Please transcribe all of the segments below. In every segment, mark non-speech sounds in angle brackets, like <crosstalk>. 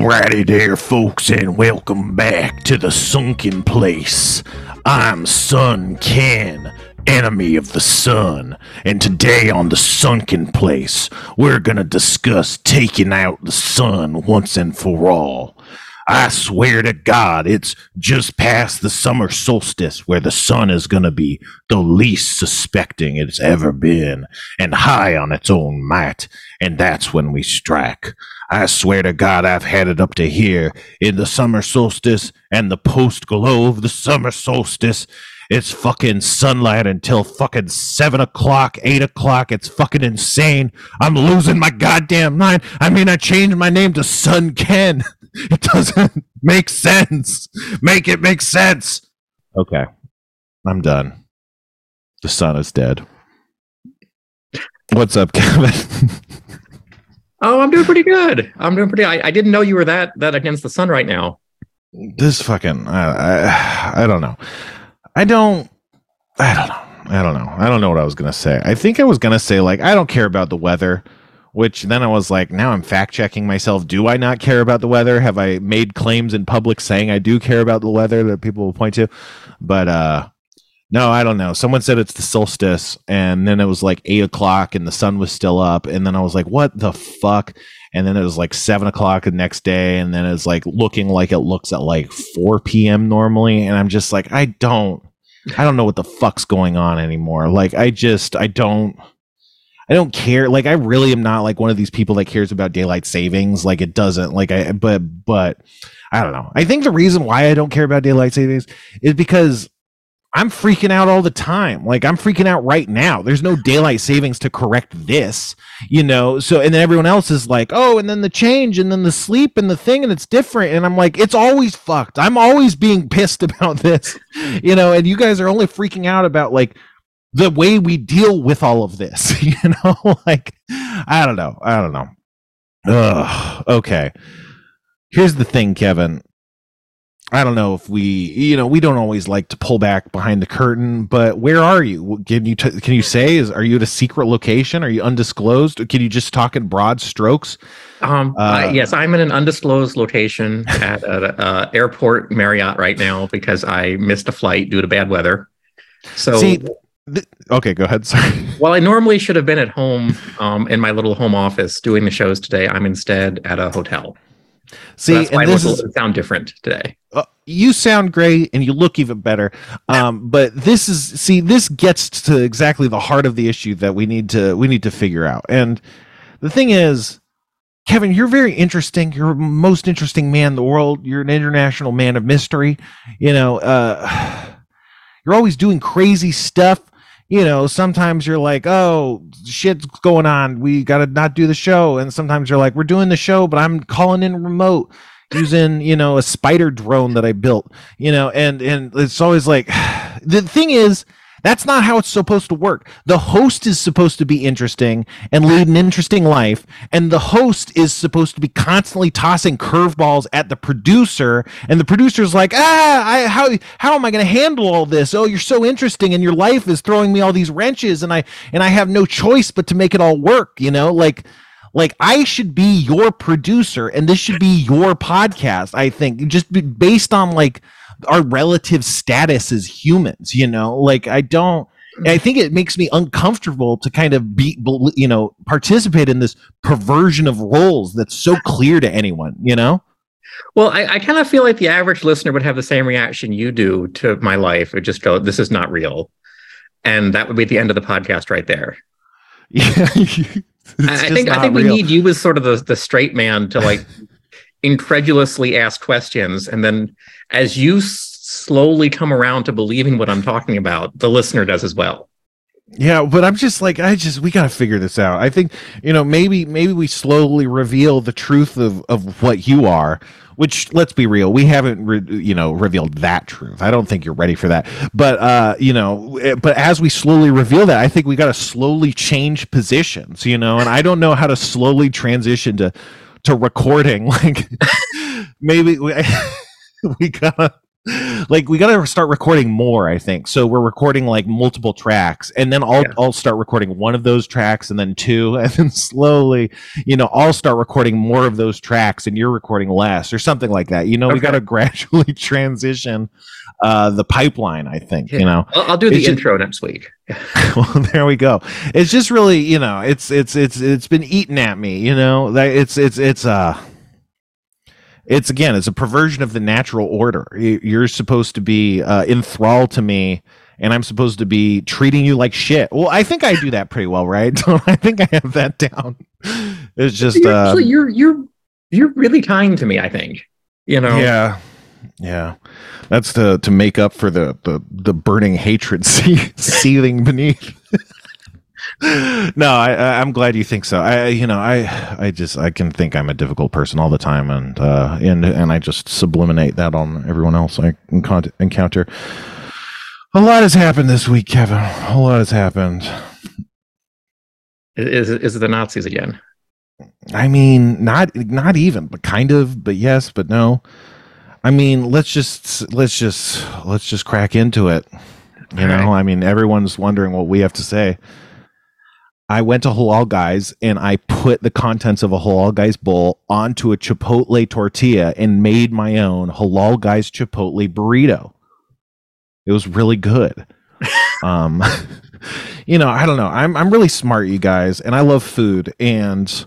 Alrighty there, folks, and welcome back to the sunken place. I'm Sun Ken, enemy of the sun, and today on the sunken place, we're gonna discuss taking out the sun once and for all. I swear to God, it's just past the summer solstice where the sun is going to be the least suspecting it's ever been and high on its own might. And that's when we strike. I swear to God, I've had it up to here in the summer solstice and the post glow of the summer solstice. It's fucking sunlight until fucking seven o'clock, eight o'clock. It's fucking insane. I'm losing my goddamn mind. I mean, I changed my name to Sun Ken. <laughs> It doesn't make sense. Make it make sense. Okay. I'm done. The sun is dead. What's up, Kevin? <laughs> Oh, I'm doing pretty good. I'm doing pretty. I, I didn't know you were that that against the sun right now. this fucking I, I I don't know. I don't I don't know. I don't know. I don't know what I was gonna say. I think I was gonna say like I don't care about the weather, which then I was like, now I'm fact checking myself. Do I not care about the weather? Have I made claims in public saying I do care about the weather that people will point to? But uh no, I don't know. Someone said it's the solstice, and then it was like eight o'clock, and the sun was still up, and then I was like, "What the fuck?" And then it was like seven o'clock the next day, and then it's like looking like it looks at like four p.m. normally, and I'm just like, I don't, I don't know what the fuck's going on anymore. Like, I just, I don't. I don't care. Like, I really am not like one of these people that cares about daylight savings. Like, it doesn't. Like, I, but, but, I don't know. I think the reason why I don't care about daylight savings is because I'm freaking out all the time. Like I'm freaking out right now. There's no daylight savings to correct this, you know. So and then everyone else is like, "Oh, and then the change and then the sleep and the thing and it's different." And I'm like, "It's always fucked. I'm always being <laughs> pissed about this." You know, and you guys are only freaking out about like the way we deal with all of this, <laughs> you know? <laughs> like I don't know. I don't know. Ugh. Okay. Here's the thing, Kevin. I don't know if we, you know, we don't always like to pull back behind the curtain, but where are you? Can you t- can you say is are you at a secret location? Are you undisclosed? Can you just talk in broad strokes? Um, Uh, uh, yes, I'm in an undisclosed location at a, uh airport Marriott right now because I missed a flight due to bad weather. So, See, th- okay, go ahead. <laughs> Sorry. Well, I normally should have been at home um, in my little home office doing the shows today, I'm instead at a hotel. So See, that's why and this is sound different today. uh, you sound great and you look even better. Um, but this is see, this gets to exactly the heart of the issue that we need to we need to figure out. And the thing is, Kevin, you're very interesting. You're the most interesting man in the world. You're an international man of mystery. You know, uh, <sighs> you're always doing crazy stuff. You know, sometimes you're like, oh, shit's going on. We got to not do the show. And sometimes you're like, we're doing the show, but I'm calling in remote using, you know, a spider drone that I built, you know, and, and it's always like, <sighs> the thing is, that's not how it's supposed to work. The host is supposed to be interesting and lead an interesting life, and the host is supposed to be constantly tossing curveballs at the producer, and the producer's like, ah, I, how how am I going to handle all this? Oh, you're so interesting, and your life is throwing me all these wrenches, and I and I have no choice but to make it all work. You know, like like I should be your producer, and this should be your podcast. I think just based on like our relative status as humans you know? Like i don't i think it makes me uncomfortable to kind of be you know participate in this perversion of roles that's so clear to anyone you know? Well, I, I kind of feel like the average listener would have the same reaction you do to my life. It just go, "This is not real," and that would be the end of the podcast right there. <laughs> yeah. I, I think I think we need you as sort of the the straight man to like incredulously ask questions, and then as you s- slowly come around to believing what I'm talking about, the listener does as well. Yeah, but I'm just like I just we got to figure this out. I think you know maybe maybe we slowly reveal the truth of of what you are. Which let's be real, we haven't re- you know revealed that truth. I don't think you're ready for that. But uh, you know, eh, but as we slowly reveal that, I think we got to slowly change positions. You know, and I don't know how to slowly transition to to recording. <laughs> Like maybe we <laughs> we gotta like we got to start recording more i think so we're recording like multiple tracks and then i'll yeah. i'll start recording one of those tracks and then two <laughs> and then slowly you know i'll start recording more of those tracks and you're recording less or something like that you know okay. we got to gradually transition uh the pipeline i think yeah. you know i'll, I'll do the it's intro just, next week <laughs> <laughs> well there we go it's just really you know it's it's it's it's been eating at me you know it's it's it's uh it's again it's a perversion of the natural order. You're supposed to be uh, enthralled to me and i'm supposed to be treating you like shit. Well i think i do that pretty well right? <laughs> I think i have that down. It's just you're, uh, you're you're you're really kind to me i think you know? Yeah. Yeah. That's to to make up for the the, the burning hatred <laughs> seething beneath <laughs> no, I, I'm glad you think so. I, you know, I, I just, I can think I'm a difficult person all the time, and uh, and and I just subliminate that on everyone else I encounter. A lot has happened this week, Kevin. A lot has happened. Is is it the Nazis again? I mean, not not even, but kind of, but yes, but no. I mean, let's just let's just let's just crack into it. You all know, right. I mean, everyone's wondering what we have to say. I went to Halal Guys and I put the contents of a Halal Guys bowl onto a Chipotle tortilla and made my own Halal Guys Chipotle burrito. It was really good. <laughs> um, <laughs> you know, I don't know. I'm I'm really smart, you guys, and I love food and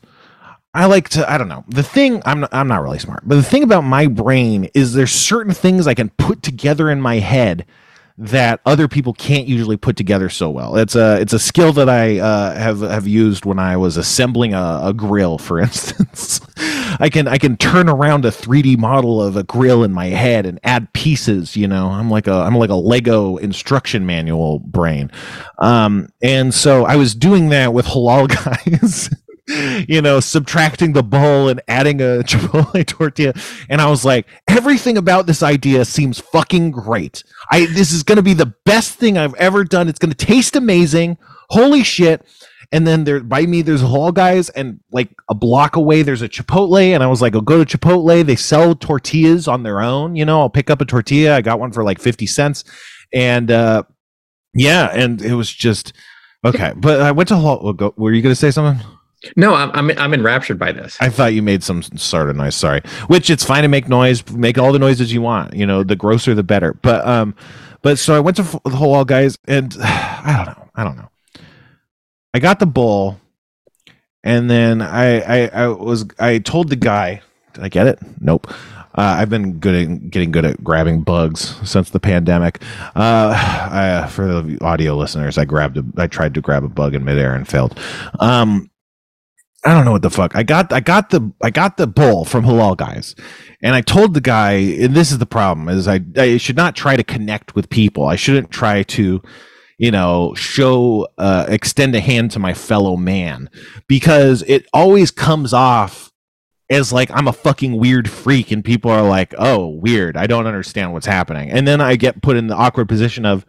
I like to I don't know. The thing I'm not, I'm not really smart, but the thing about my brain is there's certain things I can put together in my head that other people can't usually put together so well. It's a it's a skill that I uh, have have used when I was assembling a, a grill, for <laughs> instance. I can I can turn around a 3D model of a grill in my head and add pieces. You know, I'm like a I'm like a Lego instruction manual brain. Um, and so I was doing that with halal <laughs> guys. You know, subtracting the bowl and adding a <laughs> Chipotle tortilla. And I was like, everything about this idea seems fucking great. I this is gonna be the best thing I've ever done. It's gonna taste amazing. Holy shit. And then there by me, there's Halal Guys, and like a block away, there's a Chipotle. And I was like, I'll go to Chipotle. They sell tortillas on their own. You know, I'll pick up a tortilla. I got one for like 50 cents. And uh yeah, and it was just okay. But I went to Hall. Were you gonna say something? No, I'm, I'm I'm enraptured by this. I thought you made some sort of noise. Sorry. Which it's fine to make noise, make all the noises you want. You know, the grosser the better. But um, but so I went to the Halal Guys, and <sighs> I don't know, I don't know. I got the bowl, and then I I, I was I told the guy, did I get it? Nope. Uh, I've been good at getting good at grabbing bugs since the pandemic. Uh, <sighs> I, for the audio listeners, I grabbed a, I tried to grab a bug in midair and failed. Um, I don't know what the fuck. I got I got the I got the bowl from Halal Guys, and I told the guy, and this is the problem: is I I should not try to connect with people. I shouldn't try to, you know, show uh, extend a hand to my fellow man because it always comes off as like I'm a fucking weird freak, and people are like, "Oh, weird. I don't understand what's happening," and then I get put in the awkward position of,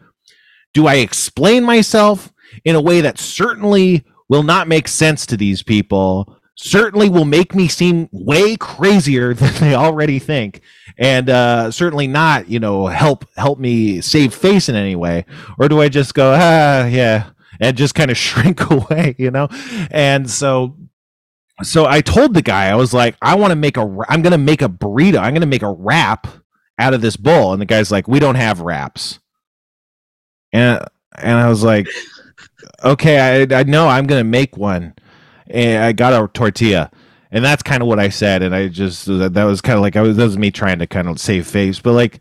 do I explain myself in a way that certainly will not make sense to these people certainly will make me seem way crazier <laughs> than they already think. And uh, certainly not you know help help me save face in any way. Or do i just go ah yeah and just kind of <laughs> shrink away you know? And so so i told the guy i was like i want to make a i'm gonna make a burrito i'm gonna make a wrap out of this bowl. And the guy's like we don't have wraps. And and i was like okay, I, I know I'm going to make one. And I got a tortilla. And that's kind of what I said. And I just, that was kind of like, I was, that was me trying to kind of save face. But like,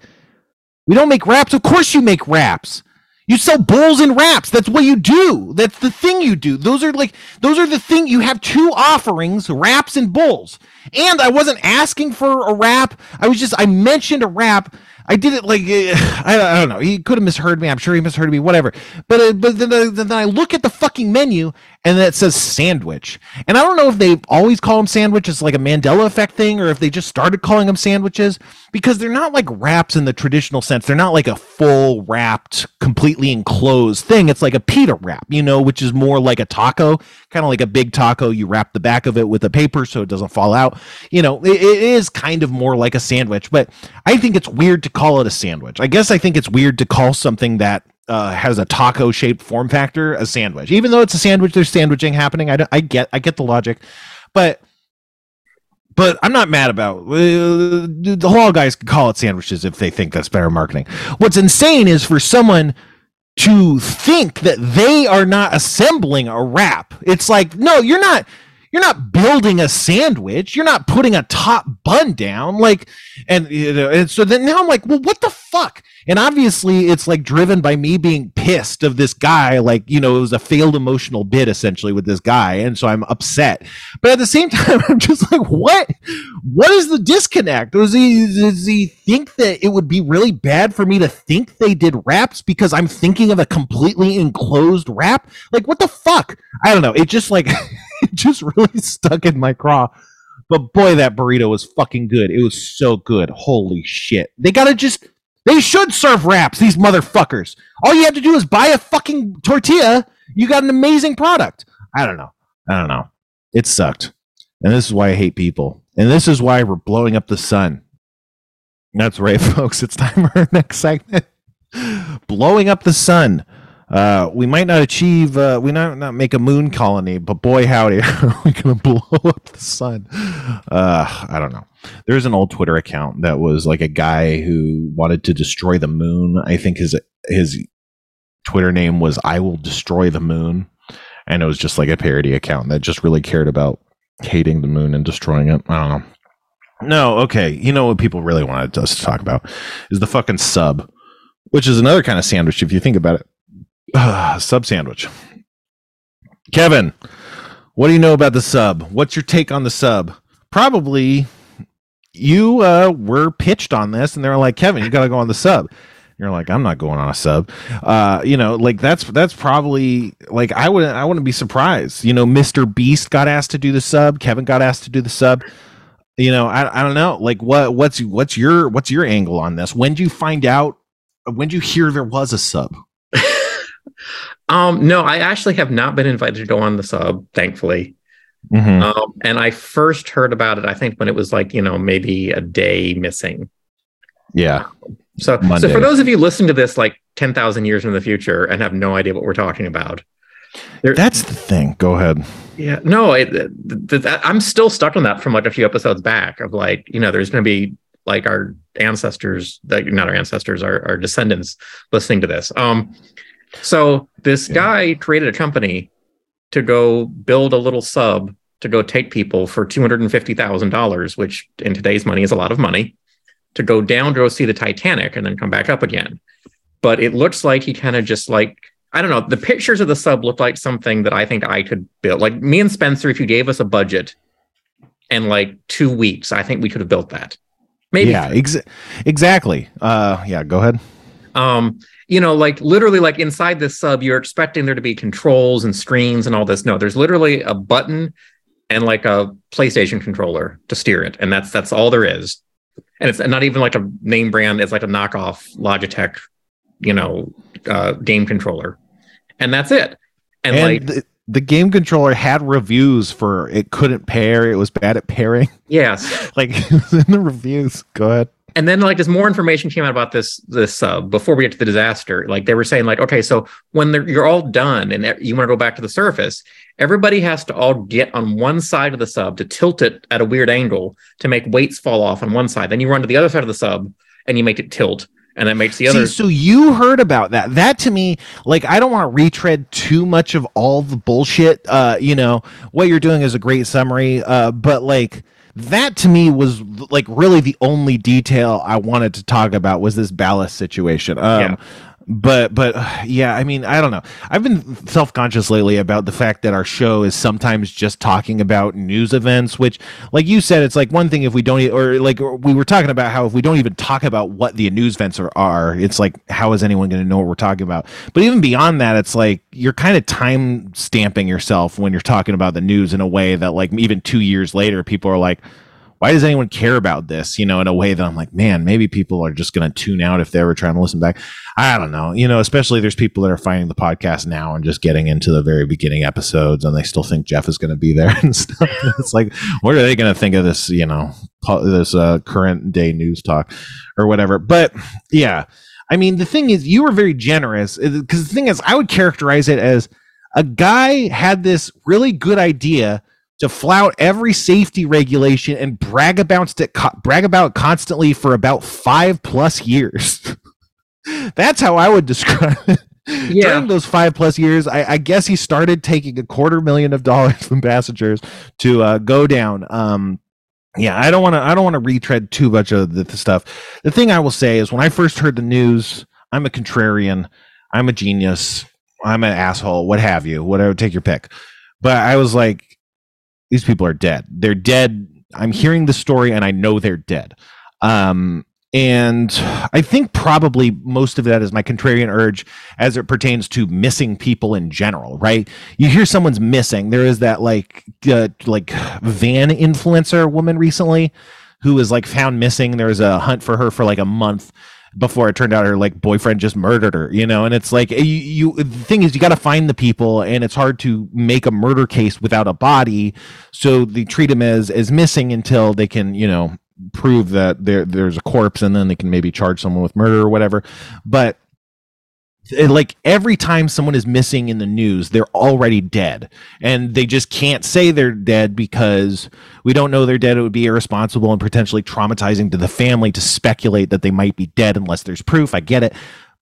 we don't make wraps. Of course you make wraps. You sell bowls and wraps. That's what you do. That's the thing you do. Those are like those are the thing you have two offerings, wraps and bowls. And I wasn't asking for a wrap. I was just I mentioned a wrap I did it like <sighs> I, I don't know. He could have misheard me. I'm sure he misheard me. Whatever. But uh, but then, uh, then I look at the fucking menu and then it says sandwich. And I don't know if they always call them sandwiches like a Mandela effect thing or if they just started calling them sandwiches because they're not like wraps in the traditional sense. They're not like a full wrapped, completely enclosed thing. It's like a pita wrap, you know, which is more like a taco, kind of like a big taco. You wrap the back of it with a paper so it doesn't fall out. You know, it, it is kind of more like a sandwich, but I think it's weird to call it a sandwich. I guess I think it's weird to call something that uh, has a taco shaped form factor a sandwich. Even though it's a sandwich, there's sandwiching happening. I, I get I get the logic, but but I'm not mad about uh, the Halal Guys can call it sandwiches if they think that's better marketing. What's insane is for someone to think that they are not assembling a wrap. It's like no, you're not you're not building a sandwich. You're not putting a top bun down. Like, and, you know, and so then now I'm like, well, what the fuck? And obviously, it's like driven by me being pissed of this guy. Like, you know, it was a failed emotional bit essentially with this guy. And so I'm upset. But at the same <laughs> time, I'm just like, what? What is the disconnect? Does he, does he think that it would be really bad for me to think they did wraps because I'm thinking of a completely enclosed wrap? Like, what the fuck? I don't know. It just like, <laughs> <laughs> it just really stuck in my craw. But boy, that burrito was fucking good. It was so good. Holy shit. They gotta just they should serve wraps, these motherfuckers. All you have to do is buy a fucking tortilla. You got an amazing product. I don't know. I don't know. It sucked. And this is why I hate people. And this is why we're blowing up the sun. That's right, <laughs> folks. It's time for our next segment. blowing up the sun. Uh, we might not achieve, uh, we might not make a moon colony, but boy, howdy, <laughs> are we going to blow up the sun? Uh, I don't know. There's an old Twitter account that was like a guy who wanted to destroy the moon. I think his his Twitter name was "I will destroy the moon," and it was just like a parody account that just really cared about hating the moon and destroying it. I don't know. No, okay. You know what people really wanted us to talk about is the fucking sub, which is another kind of sandwich if you think about it <sighs> sub sandwich. Kevin, what do you know about the sub? What's your take on the sub? Probably you uh, were pitched on this, and they were like, Kevin, you got to go on the sub. You're like, I'm not going on a sub. Uh, you know, like that's that's probably like I wouldn't I wouldn't be surprised. You know, Mr. Beast got asked to do the sub. Kevin got asked to do the sub. You know, I, I don't know. Like, what what's what's your what's your angle on this? When did you find out? When did you hear there was a sub? Um, no, I actually have not been invited to go on the sub, thankfully. Mm-hmm. Um, and I first heard about it, I think, when it was like, you know, maybe a day missing. Yeah. So, Monday. so for those of you listening to this like 10,000 years in the future and have no idea what we're talking about, that's the thing. Go ahead. Yeah. No, it, th- th- I'm still stuck on that from like a few episodes back of like, you know, there's going to be like our ancestors, like not our ancestors, our, our descendants listening to this. Um, so this yeah. guy created a company to go build a little sub to go take people for two hundred and fifty thousand dollars, which in today's money is a lot of money, to go down to go see the Titanic and then come back up again. But it looks like he kind of just like I don't know. The pictures of the sub look like something that I think I could build. Like me and Spencer, if you gave us a budget and like two weeks, I think we could have built that. Maybe. Yeah, ex- exactly. Uh, yeah, go ahead. Um, you know, like literally, like inside this sub, you're expecting there to be controls and screens and all this. No, there's literally a button and like a PlayStation controller to steer it, and that's that's all there is. And it's not even like a name brand; it's like a knockoff Logitech, you know, uh, game controller, and that's it. And, and like. The- the game controller had reviews for it couldn't pair it was bad at pairing yes <laughs> like in <laughs> the reviews go ahead and then like as more information came out about this this uh, before we get to the disaster like they were saying like okay so when you're all done and you want to go back to the surface everybody has to all get on one side of the sub to tilt it at a weird angle to make weights fall off on one side then you run to the other side of the sub and you make it tilt and that makes the other. See, so you heard about that? That to me, like, I don't want to retread too much of all the bullshit. Uh, you know, what you're doing is a great summary. Uh, but like, that to me was like really the only detail I wanted to talk about was this ballast situation. Um, yeah. But but uh, yeah i mean i don't know. I've been self-conscious lately about the fact that our show is sometimes just talking about news events which like you said it's like one thing if we don't or like we were talking about how if we don't even talk about what the news events are, are it's like how is anyone going to know what we're talking about? But even beyond that it's like you're kind of time stamping yourself when you're talking about the news in a way that like even two years later people are like why does anyone care about this? You know, in a way that I'm like, man, maybe people are just going to tune out if they're ever trying to listen back. I don't know. You know, especially there's people that are finding the podcast now and just getting into the very beginning episodes and they still think Jeff is going to be there <laughs> and stuff. it's like, what are they going to think of this, you know, this uh, current day news talk or whatever? But yeah, I mean, the thing is, you were very generous because the thing is, I would characterize it as a guy had this really good idea to flout every safety regulation and brag about it, brag about constantly for about five plus years. <laughs> That's how I would describe it. Yeah. During those five plus years, I, I, guess he started taking a quarter million of dollars from passengers to uh, go down. Um, yeah, I don't want to. I don't want to retread too much of the, the stuff. The thing I will say is, when I first heard the news, I'm a contrarian. I'm a genius. I'm an asshole. What have you? Whatever. Take your pick. But I was like, these people are dead. They're dead. I'm hearing the story and I know they're dead. Um, and I think probably most of that is my contrarian urge as it pertains to missing people in general, right? You hear someone's missing. There is that like uh, like van influencer woman recently who was like found missing. There was a hunt for her for like a month before it turned out her like boyfriend just murdered her you know? And it's like you, you the thing is you got to find the people and it's hard to make a murder case without a body. So they treat him as as missing until they can you know prove that there there's a corpse and then they can maybe charge someone with murder or whatever. But like every time someone is missing in the news they're already dead. And they just can't say they're dead because we don't know they're dead. It would be irresponsible and potentially traumatizing to the family to speculate that they might be dead unless there's proof. I get it.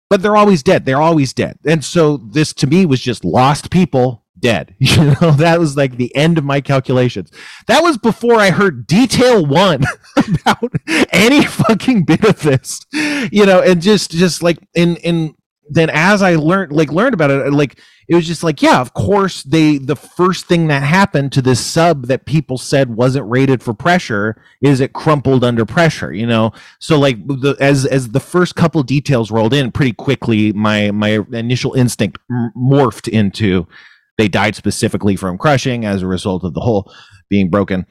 But they're always dead. They're always dead. And so this to me was just lost people dead. <laughs> You know that was like the end of my calculations. That was before i heard detail one <laughs> about any fucking <laughs> bit of this. You know and just just like in in then as I learned like learned about it, uh, like it was just like, yeah, of course they the first thing that happened to this sub that people said wasn't rated for pressure is it crumpled under pressure, you know. So like the, as as the first couple details rolled in, pretty quickly my my initial instinct morphed into they died specifically from crushing as a result of the hull being broken.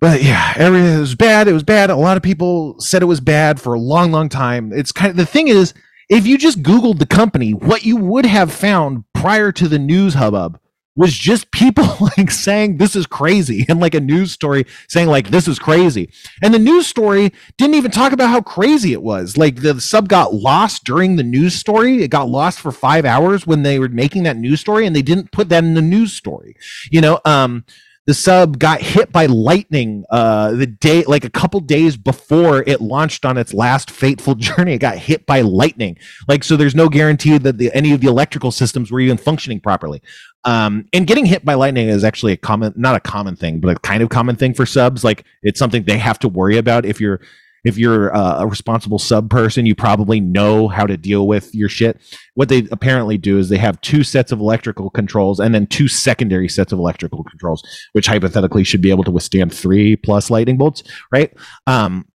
But yeah, everything was bad. It was bad. A lot of people said it was bad for a long, long time. It's kind of the thing is if you just Googled the company, what you would have found prior to the news hubbub was just people <laughs> like saying this is crazy and like a news story saying like this is crazy. And the news story didn't even talk about how crazy it was. Like the sub got lost during the news story. It got lost for 5 hours when they were making that news story and they didn't put that in the news story. You know, um the sub got hit by lightning uh, the day like a couple days before it launched on its last fateful <laughs> journey. It got hit by lightning. Like so there's no guarantee that the, any of the electrical systems were even functioning properly. Um, and getting hit by lightning is actually a common not a common thing but a kind of common thing for subs. Like it's something they have to worry about if you're if you're uh, a responsible sub person, you probably know how to deal with your shit. What they apparently do is they have two sets of electrical controls and then two secondary sets of electrical controls, which hypothetically should be able to withstand three plus lightning bolts, right? Um,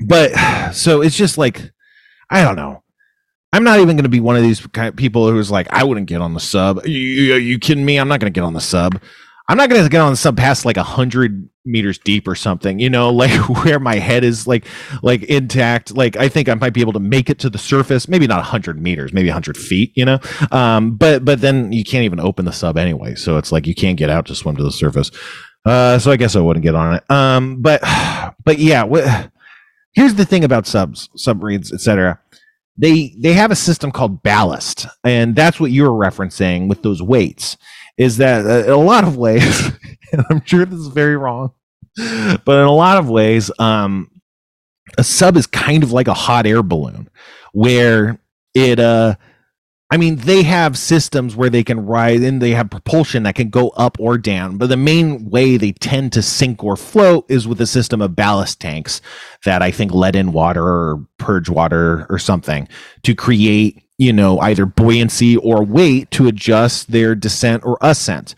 but so it's just like, I don't know. I'm not even going to be one of these kind of people who's like, I wouldn't get on the sub. You, you, you kidding me? I'm not going to get on the sub. I'm not gonna get on the sub past like a hundred meters deep or something, you know, <laughs> like where my head is like like intact. Like I think I might be able to make it to the surface, maybe not a hundred meters, maybe a hundred feet, you know. Um, but but then you can't even open the sub anyway, so it's like you can't get out to swim to the surface. Uh, so I guess I wouldn't get on it. Um, but <sighs> but yeah, wh- here's the thing about subs, submarines, etc. They they have a system called ballast, and that's what you were referencing with those weights is that uh, in a lot of ways, <laughs> and <laughs> I'm sure this is very wrong, but in a lot of ways, um, a sub is kind of like a hot air balloon where it uh I mean, they have systems where they can ride and they have propulsion that can go up or down. But the main way they tend to sink or float is with a system of ballast tanks that I think let in water or purge water or something to create you know, either buoyancy or weight to adjust their descent or ascent.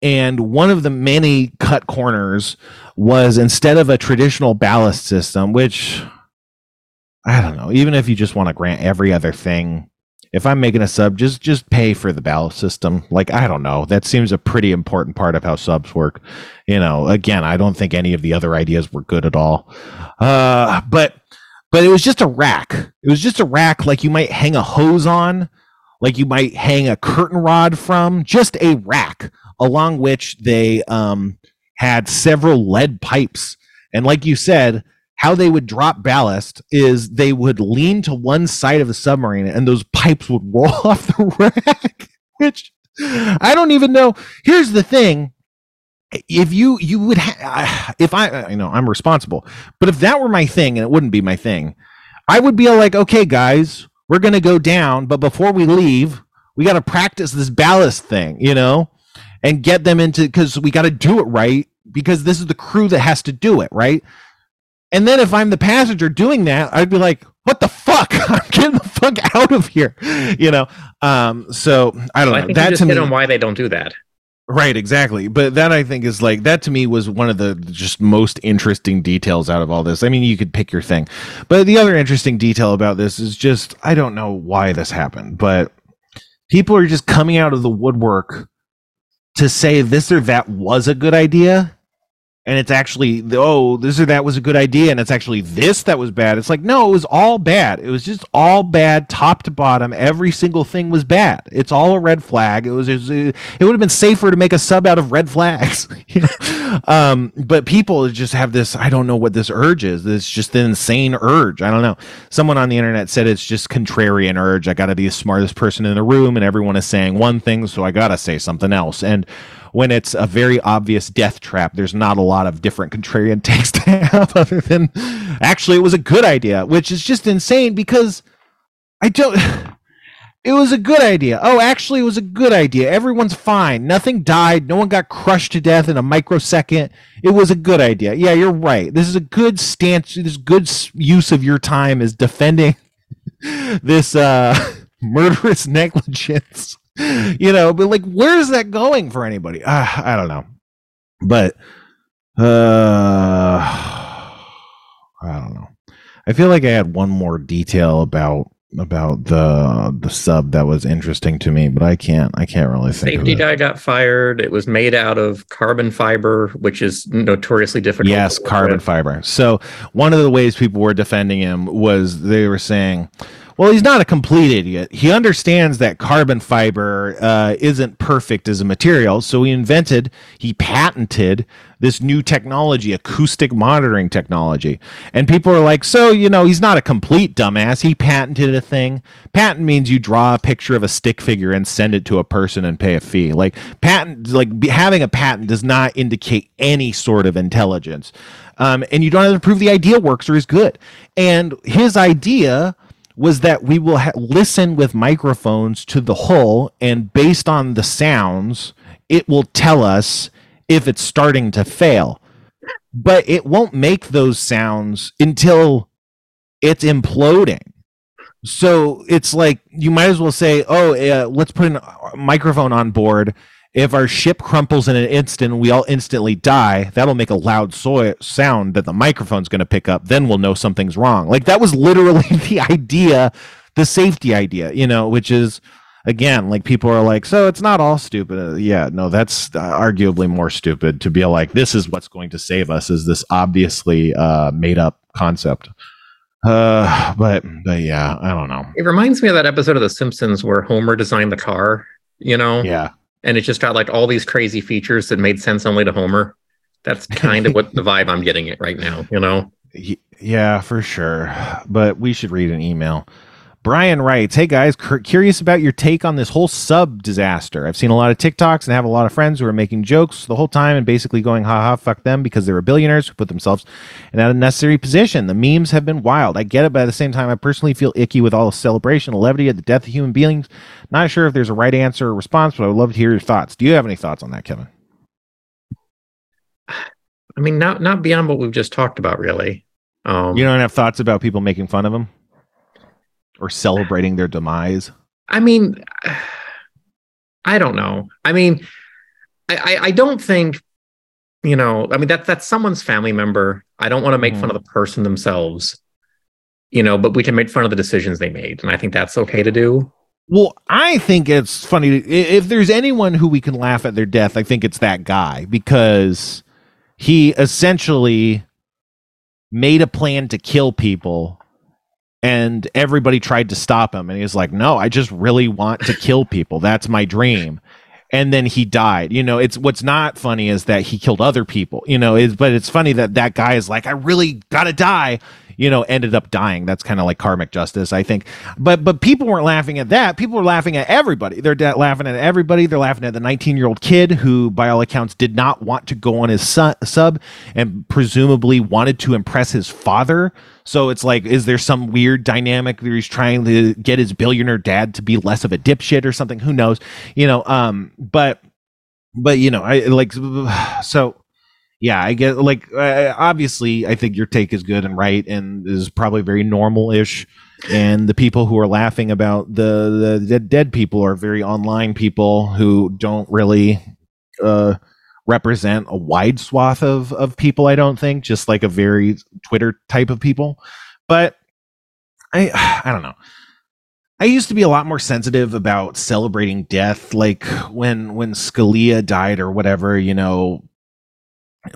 And one of the many cut corners was instead of a traditional ballast system, which I don't know, even if you just want to grant every other thing, if I'm making a sub, just just pay for the ballast system. Like I don't know, that seems a pretty important part of how subs work. You know, again, I don't think any of the other ideas were good at all. Uh, but but it was just a rack. It was just a rack like you might hang a hose on, like you might hang a curtain rod from, just a rack along which they um, had several lead pipes. And like you said, how they would drop ballast is they would lean to one side of the submarine and those pipes would <laughs> roll off the rack, <laughs> which I don't even know. Here's the thing. If you you would ha- <sighs> if I you know I'm responsible, but if that were my thing and it wouldn't be my thing, I would be like, okay, guys, we're gonna go down, but before we leave, we got to practice this ballast thing, you know and get them into because we got to do it right because this is the crew that has to do it right. And then if I'm the passenger doing that, I'd be like, "What the fuck? <laughs> I'm getting the fuck out of here," <laughs> you know. Um, so I don't well, know. I think that to me, on why they don't do that. Right, exactly. But that I think is like that to me was one of the just most interesting details out of all this. I mean, you could pick your thing. But the other interesting detail about this is just I don't know why this happened, but people are just coming out of the woodwork to say this or that was a good idea and it's actually oh this or that was a good idea and it's actually this that was bad. It's like no it was all bad. It was just all bad top to bottom. Every single thing was bad. It's all a red flag. It was, it, it would have been safer to make a sub out of red flags <laughs> um, but people just have this i don't know what this urge is. It's just an insane urge. I don't know. Someone on the internet said it's just contrarian urge. I gotta be the smartest person in the room and everyone is saying one thing so i gotta say something else. And when it's a very obvious death trap, there's not a lot of different contrarian <laughs> takes to have other than actually it was a good idea, which is just insane because I don't. <sighs> It was a good idea. Oh, actually, it was a good idea. Everyone's fine. Nothing died. No one got crushed to death in a microsecond. It was a good idea. Yeah, you're right. This is a good stance. This good use of your time is defending <laughs> this uh, <laughs> murderous negligence <laughs> you know, but like, where is that going for anybody? Uh, I don't know. But uh, <sighs> I don't know. I feel like I had one more detail about about the the sub that was interesting to me, but I can't I can't really think. Safety guy got fired. It was made out of carbon fiber, which is notoriously difficult. Yes, carbon with. fiber. So one of the ways people were defending him was they were saying, well, he's not a complete idiot. He understands that carbon fiber uh, isn't perfect as a material, so he invented, he patented this new technology, acoustic monitoring technology. And people are like, so, you know, he's not a complete dumbass. He patented a thing. Patent means you draw a picture of a stick figure and send it to a person and pay a fee. Like, patent, like having a patent does not indicate any sort of intelligence. Um, and you don't have to prove the idea works or is good. And his idea was that we will ha- listen with microphones to the hull, and based on the sounds, it will tell us if it's starting to fail. But it won't make those sounds until it's imploding. So it's like you might as well say, "Oh, uh, let's put a microphone on board if our ship crumples in an instant we all instantly die. That'll make a loud so- sound that the microphone's going to pick up. Then we'll know something's wrong. Like that was literally <laughs> the idea the safety idea you know which is again like people are like so it's not all stupid. Uh, yeah no that's uh, arguably more stupid to be like this is what's going to save us is this obviously uh, made up concept. Uh but but yeah i don't know. It reminds me of that episode of the simpsons where homer designed the car you know? Yeah and it just got like all these crazy features that made sense only to Homer. That's kind of what <laughs> the vibe I'm getting it right now, you know? Yeah, for sure. But we should read an email. Brian writes, Hey guys, curious about your take on this whole sub disaster. I've seen a lot of TikToks and have a lot of friends who are making jokes the whole time and basically going, haha, fuck them because they were billionaires who put themselves in that unnecessary position. The memes have been wild. I get it, but at the same time, I personally feel icky with all the celebration, the levity of the death of human beings. Not sure if there's a right answer or response, but I would love to hear your thoughts. Do you have any thoughts on that, Kevin? I mean, not not beyond what we've just talked about, really. Um, you don't have thoughts about people making fun of him? Or celebrating their demise? I mean, I don't know. I mean, I, I, I don't think, you know, I mean that that's someone's family member. I don't want to make mm. fun of the person themselves, you know, but we can make fun of the decisions they made, and I think that's okay to do. Well, I think it's funny if there's anyone who we can laugh at their death. I think it's that guy because he essentially made a plan to kill people and everybody tried to stop him. And he was like no i just really want to kill people. That's my dream. And then he died. You know it's what's not funny is that he killed other people you know is but it's funny that that guy is like i really gotta die you know, ended up dying. That's kind of like karmic justice, I think. But but people weren't laughing at that. People were laughing at everybody. They're laughing at everybody. They're laughing at the 19 year old kid who, by all accounts, did not want to go on his su- sub and presumably wanted to impress his father. So it's like, is there some weird dynamic where he's trying to get his billionaire dad to be less of a dipshit or something? Who knows? You know, um, but but you know, I like <sighs> so yeah, I get like uh, obviously I think your take is good and right and is probably very normal-ish and the people who are laughing about the the dead, dead people are very online people who don't really uh, represent a wide swath of of people I don't think just like a very Twitter type of people. But I <sighs> I don't know. I used to be a lot more sensitive about celebrating death like when when Scalia died or whatever, you know,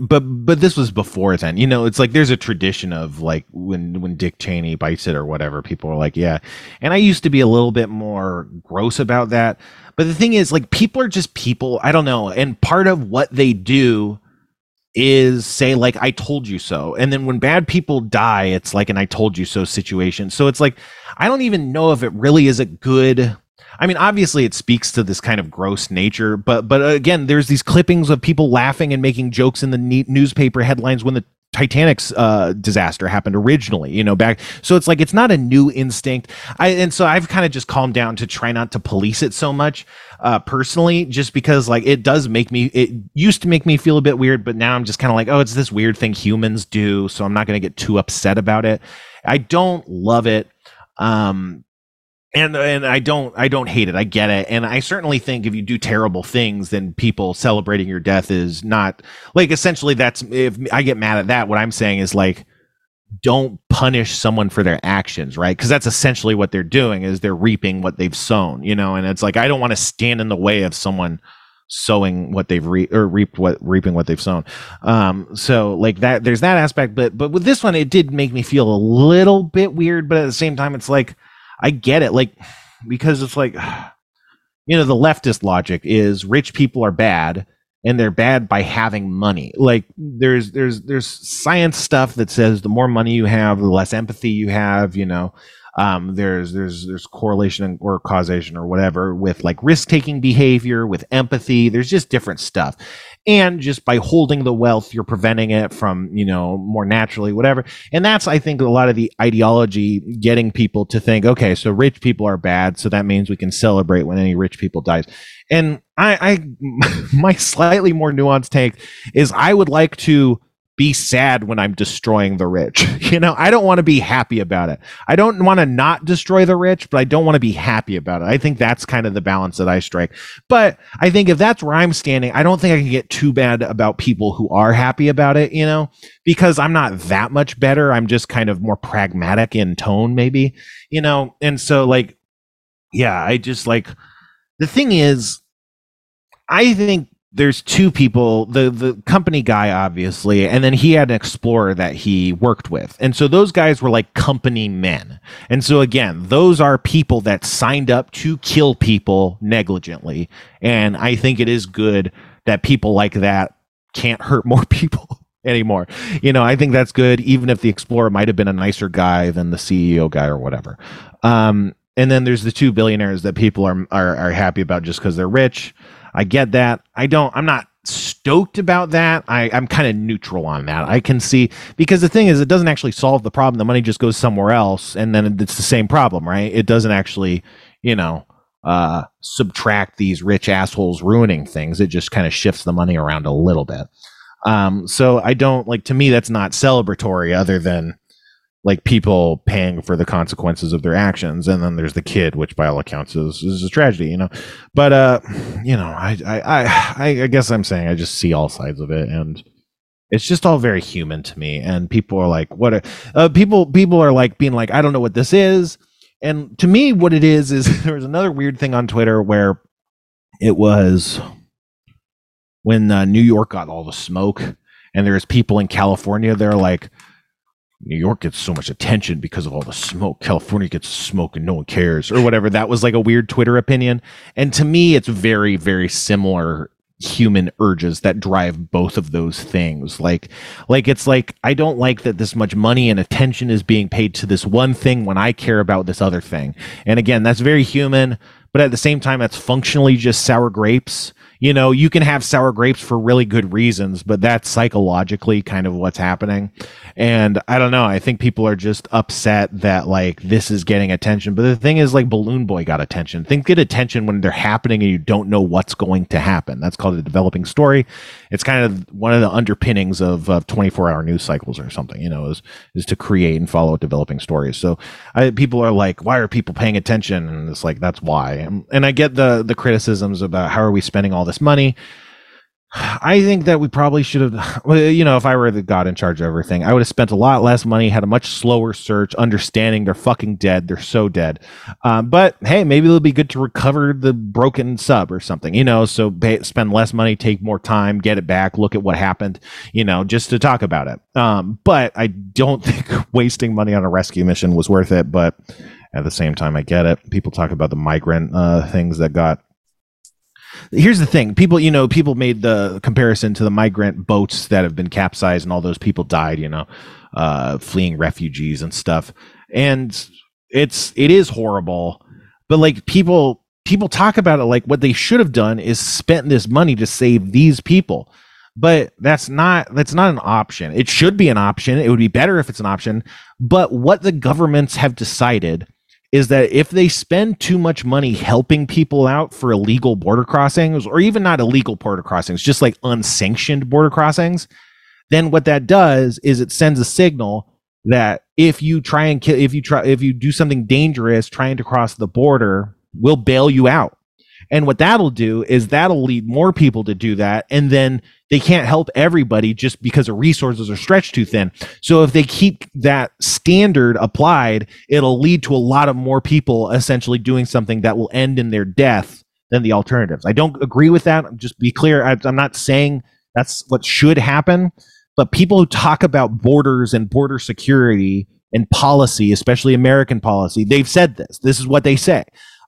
but but this was before then. You know it's like there's a tradition of like when when dick cheney bites it or whatever people are like yeah. And i used to be a little bit more gross about that. But the thing is like people are just people i don't know. And part of what they do is say like i told you so. And then when bad people die it's like an i told you so situation. So it's like i don't even know if it really is a good I mean, obviously, it speaks to this kind of gross nature, but but again, there's these clippings of people laughing and making jokes in the newspaper headlines when the Titanic's uh, disaster happened originally, you know, back. So it's like it's not a new instinct. I and so I've kind of just calmed down to try not to police it so much, uh, personally, just because like it does make me. It used to make me feel a bit weird, but now I'm just kind of like, oh, it's this weird thing humans do, so I'm not going to get too upset about it. I don't love it. Um, and and I don't I don't hate it. I get it. And I certainly think if you do terrible things, then people celebrating your death is not like essentially that's if I get mad at that, what I'm saying is like don't punish someone for their actions, right? Because that's essentially what they're doing is they're reaping what they've sown, you know, and it's like I don't want to stand in the way of someone sowing what they've re- or reaped what reaping what they've sown. Um, so like that there's that aspect, but but with this one it did make me feel a little bit weird, but at the same time it's like I get it, like because it's like <sighs> you know the leftist logic is rich people are bad and they're bad by having money. Like there's there's there's science stuff that says the more money you have, the less empathy you have. You know, um, there's there's there's correlation or causation or whatever with like risk taking behavior, with empathy. There's just different stuff, and just by holding the wealth you're preventing it from you know more naturally whatever. And that's i think a lot of the ideology getting people to think okay so rich people are bad so that means we can celebrate when any rich people dies. And i i <laughs> my slightly more nuanced take is i would like to be sad when I'm destroying the rich. <laughs> You know, I don't want to be happy about it. I don't want to not destroy the rich, but I don't want to be happy about it. I think that's kind of the balance that I strike. But I think if that's where I'm standing, I don't think I can get too bad about people who are happy about it, you know, because I'm not that much better. I'm just kind of more pragmatic in tone, maybe, you know, and so like, yeah, I just like the thing is, I think there's two people the the company guy obviously and then he had an explorer that he worked with. And so those guys were like company men. And so again those are people that signed up to kill people negligently. And i think it is good that people like that can't hurt <laughs> more people anymore. You know i think that's good even if the explorer might have been a nicer guy than the ceo guy or whatever. Um and then there's the two billionaires that people are are, are happy about just because they're rich I get that. I don't, I'm not stoked about that. I, I'm kind of neutral on that. I can see because the thing is, it doesn't actually solve the problem. The money just goes somewhere else, and then it's the same problem, right? It doesn't actually, you know, uh, subtract these rich assholes ruining things. It just kind of shifts the money around a little bit. Um, so I don't like to me that's not celebratory, other than like people paying for the consequences of their actions and then there's the kid which by all accounts is, is a tragedy you know? But uh you know I, I i i guess i'm saying i just see all sides of it and it's just all very human to me and people are like what are, uh, people people are like being like i don't know what this is. And to me what it is is <laughs> there was another weird thing on twitter where it was when uh, new york got all the smoke and there's people in california they're like New York gets so much attention because of all the smoke. California gets smoke and no one cares, or whatever. That was like a weird Twitter opinion. And to me, it's very, very similar human urges that drive both of those things like like it's like i don't like that this much money and attention is being paid to this one thing when i care about this other thing and again that's very human but at the same time that's functionally just sour grapes you know you can have sour grapes for really good reasons but that's psychologically kind of what's happening and I don't know. I think people are just upset that like this is getting attention. But the thing is, like Balloon Boy got attention. Things get attention when they're happening and you don't know what's going to happen. That's called a developing story. It's kind of one of the underpinnings of, of 24 hour news cycles or something, you know, is, is to create and follow developing stories. So I, people are like, why are people paying attention? And it's like, that's why. And I get the, the criticisms about how are we spending all this money? I think that we probably should have, <laughs> you know, if I were the god in charge of everything, I would have spent a lot less money, had a much slower search, understanding they're fucking dead. They're so dead. Um, but hey, maybe it'll be good to recover the broken sub or something, you know, so pay, spend less money, take more time, get it back, look at what happened, you know, just to talk about it. Um, but I don't <laughs> think wasting money on a rescue mission was worth it. But at the same time, I get it. People talk about the migrant uh, things that got here's the thing. People you know people made the comparison to the migrant boats that have been capsized and all those people died you know uh, fleeing refugees and stuff. And it's it is horrible. But like people people talk about it like what they should have done is spent this money to save these people. But that's not that's not an option. It should be an option. It would be better if it's an option. But what the governments have decided is that if they spend too much money helping people out for illegal border crossings, or even not illegal border crossings, just like unsanctioned border crossings, then what that does is it sends a signal that if you try and kill, if you try, if you do something dangerous trying to cross the border, we'll bail you out. And what that'll do is that'll lead more people to do that. And then they can't help everybody just because the resources are stretched too thin. So if they keep that standard applied, it'll lead to a lot of more people essentially doing something that will end in their death than the alternatives. I don't agree with that. Just be clear. I, I'm not saying that's what should happen, but people who talk about borders and border security and policy, especially American policy, they've said this. This is what they say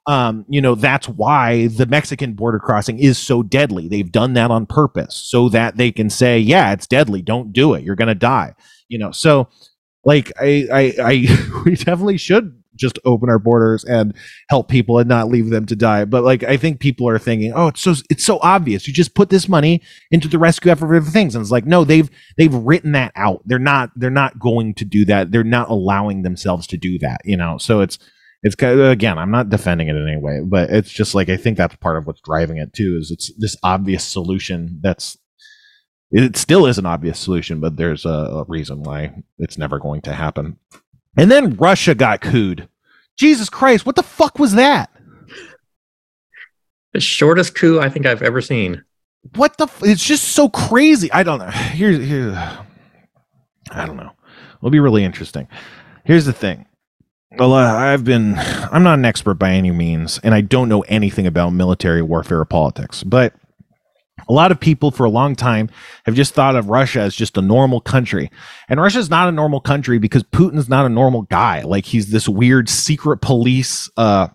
um, you know, that's why the Mexican border crossing is so deadly. They've done that on purpose so that they can say, yeah, it's deadly. Don't do it. You're going to die. You know, so like I, I, I, <laughs> we definitely should just open our borders and help people and not leave them to die. But like, I think people are thinking, oh, it's so, it's so obvious. You just put this money into the rescue effort of things. And it's like, no, they've, they've written that out. They're not, they're not going to do that. They're not allowing themselves to do that, you know? So it's, it's kind of, uh, again i'm not defending it in any way but it's just like i think that's part of what's driving it too is it's this obvious solution that's it still is an obvious solution but there's a, a reason why it's never going to happen. And then russia got cooed. Jesus christ what the fuck was that? The shortest coup i think i've ever seen. What the f- it's just so crazy. I don't know. Here's here i don't know. It'll be really interesting. Here's the thing well, uh, I've been, <sighs> I'm not an expert by any means, and I don't know anything about military warfare or politics, but a lot of people for a long time have just thought of Russia as just a normal country. And Russia's not a normal country because Putin's not a normal guy. Like he's this weird secret police, uh,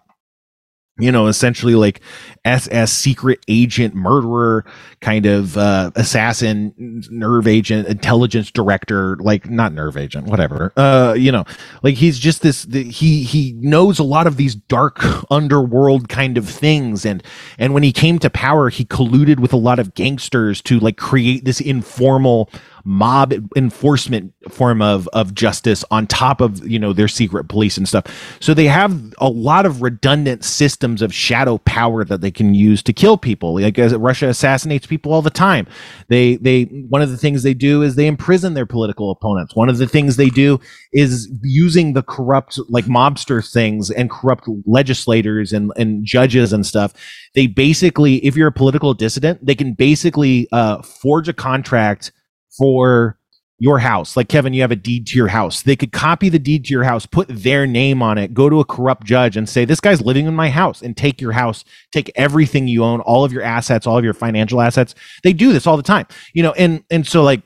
you know, essentially like SS secret agent, murderer, kind of uh, assassin, nerve agent, intelligence director, like not nerve agent, whatever. Uh, you know, like he's just this. The, he he knows a lot of these dark <laughs> underworld kind of things, and and when he came to power, he colluded with a lot of gangsters to like create this informal mob enforcement form of of justice on top of you know their secret police and stuff. So they have a lot of redundant systems of shadow power that they can use to kill people. Like russia assassinates people all the time. They they one of the things they do is they imprison their political opponents. One of the things they do is using the corrupt like mobster things and corrupt legislators and and judges and stuff. They basically if you're a political dissident they can basically uh, forge a contract for your house. Like Kevin, you have a deed to your house. They could copy the deed to your house, put their name on it, go to a corrupt judge and say, This guy's living in my house and take your house, take everything you own, all of your assets, all of your financial assets. They do this all the time. You know, and and so like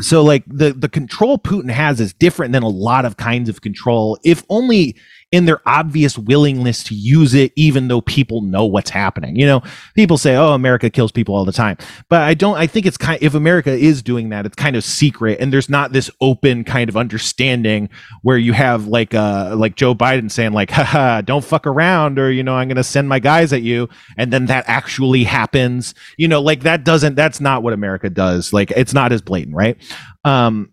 so like the the control Putin has is different than a lot of kinds of control, if only in their obvious willingness to use it, even though people know what's happening. You know, people say, "Oh, America kills people all the time," but I don't. I think it's kind. If America is doing that, it's kind of secret, and there's not this open kind of understanding where you have like uh like Joe Biden saying like, "Haha, don't fuck around," or you know, "I'm to send my guys at you," and then that actually happens. You know, like that doesn't. That's not what America does. Like it's not as blatant, right? Um,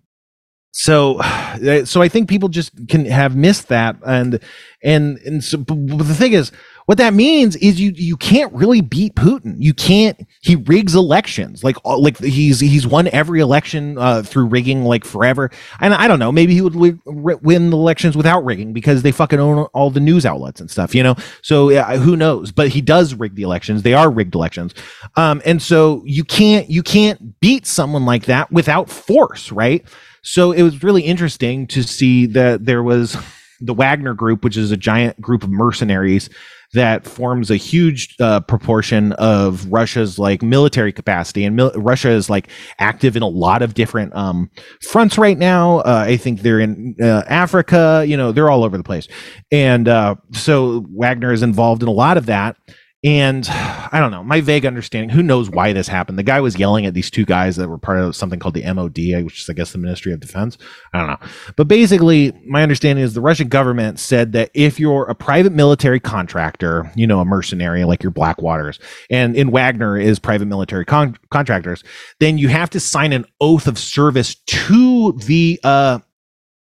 so <sighs> so i think people just can have missed that and and and so the thing is what that means is you you can't really beat putin. You can't he rigs elections like like he's he's won every election uh, through rigging like forever. And i don't know maybe he would win the elections without rigging because they fucking own all the news outlets and stuff you know? So yeah, who knows? But he does rig the elections. They are rigged elections. Um and so you can't you can't beat someone like that without force right so it was really interesting to see that there was the Wagner Group, which is a giant group of mercenaries that forms a huge uh, proportion of Russia's like military capacity, and mil- Russia is like active in a lot of different um, fronts right now. Uh, I think they're in uh, Africa. You know, they're all over the place, and uh, so Wagner is involved in a lot of that. And <sighs> I don't know, my vague understanding, who knows why this happened? The guy was yelling at these two guys that were part of something called the MOD, which is, I guess, the Ministry of Defense. I don't know. But basically, my understanding is the Russian government said that if you're a private military contractor, you know, a mercenary like your Blackwaters, and in Wagner is private military con- contractors, then you have to sign an oath of service to the uh,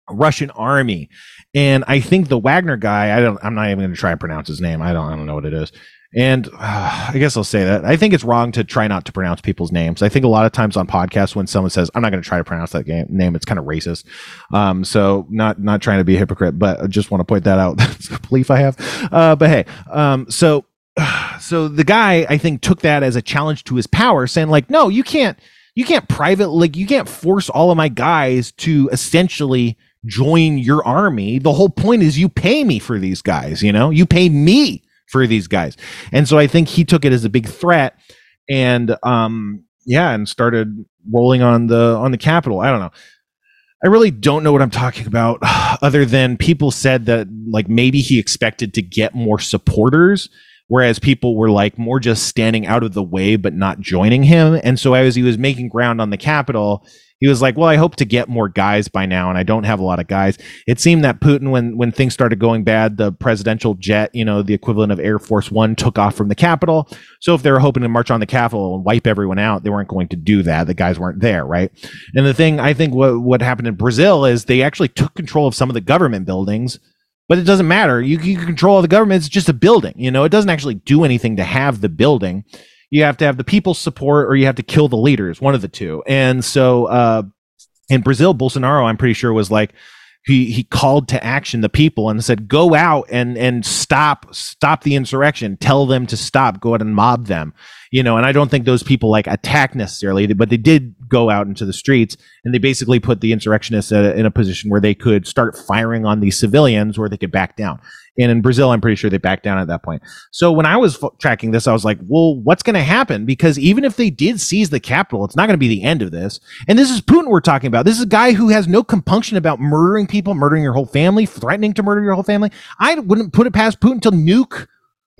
Russian army. And I think the Wagner guy, I don't, I'm not even going to try and pronounce his name. I don't, I don't know what it is and uh, I guess I'll say that. I think it's wrong to try not to pronounce people's names. I think a lot of times on podcasts when someone says, I'm not going to try to pronounce that game, name, it's kind of racist. Um, so not, not trying to be a hypocrite, but I just want to point that out. <laughs> That's a belief I have. Uh, but hey, um, so, <sighs> so the guy, I think took that as a challenge to his power saying like, no, you can't, you can't private, like you can't force all of my guys to essentially join your army. The whole point is you pay me for these guys, you know, you pay me for these guys. And so I think he took it as a big threat and um yeah, and started rolling on the on the capital. I don't know. I really don't know what I'm talking about <sighs> other than people said that like maybe he expected to get more supporters whereas people were like more just standing out of the way but not joining him. And so as he was making ground on the capital, he was like, "Well, I hope to get more guys by now, and I don't have a lot of guys." It seemed that Putin, when when things started going bad, the presidential jet, you know, the equivalent of Air Force One, took off from the capital. So if they were hoping to march on the capital and wipe everyone out, they weren't going to do that. The guys weren't there, right? And the thing I think what what happened in Brazil is they actually took control of some of the government buildings but it doesn't matter. You, you control the government. It's just a building. You know, it doesn't actually do anything to have the building you have to have the people's support or you have to kill the leaders, one of the two. And so uh, in Brazil, Bolsonaro, I'm pretty sure was like he he called to action the people and said, "Go out and and stop stop the insurrection. Tell them to stop. Go out and mob them." You know, and I don't think those people like attacked necessarily, but they did go out into the streets and they basically put the insurrectionists uh, in a position where they could start firing on these civilians or they could back down. And in Brazil, I'm pretty sure they backed down at that point. So when I was f- tracking this, I was like, well, what's going to happen? Because even if they did seize the capital, it's not going to be the end of this. And this is Putin we're talking about. This is a guy who has no compunction about murdering people, murdering your whole family, threatening to murder your whole family. I wouldn't put it past Putin to nuke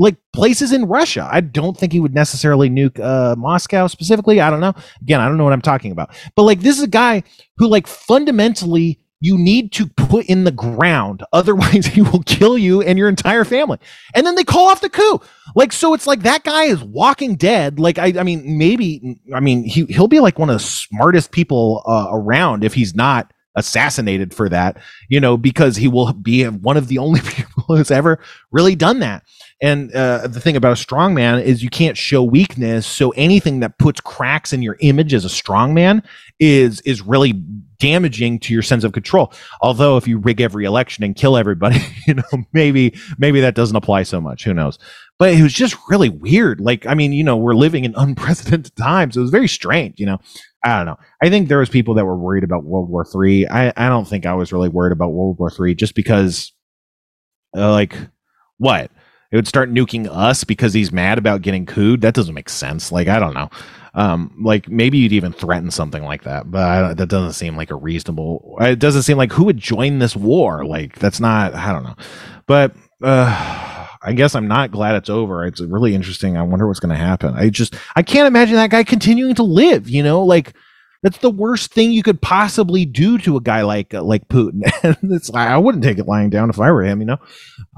like places in Russia. I don't think he would necessarily nuke uh, Moscow specifically. I don't know. Again, I don't know what I'm talking about. But like this is a guy who like fundamentally you need to put in the ground. <laughs> Otherwise, he will kill you and your entire family. And then they call off the coup. Like, so it's like that guy is walking dead. Like, I, I mean, maybe, I mean, he, he'll be like one of the smartest people uh, around if he's not assassinated for that, you know, because he will be one of the only <laughs> people who's ever really done that. And uh, the thing about a strongman is you can't show weakness. So anything that puts cracks in your image as a strongman is is really damaging to your sense of control. Although if you rig every election and kill everybody, <laughs> you know, maybe maybe that doesn't apply so much. Who knows? But it was just really weird. Like, I mean, you know, we're living in <laughs> unprecedented times. It was very strange, you know. I don't know. I think there was people that were worried about World War Three. I, I don't think I was really worried about World War Three just because, uh, like, what? It would start nuking us because he's mad about getting cooed. That doesn't make sense. Like, I don't know. Um, like maybe you'd even threaten something like that, but that doesn't seem like a reasonable. It doesn't seem like who would join this war. Like that's not. I don't know. But uh, I guess I'm not glad it's over. It's really interesting. I wonder what's going to happen. I just I can't imagine that guy continuing to live. You know, like that's the worst thing you could possibly do to a guy like uh, like Putin. <laughs> it's I wouldn't take it lying down if I were him. You know,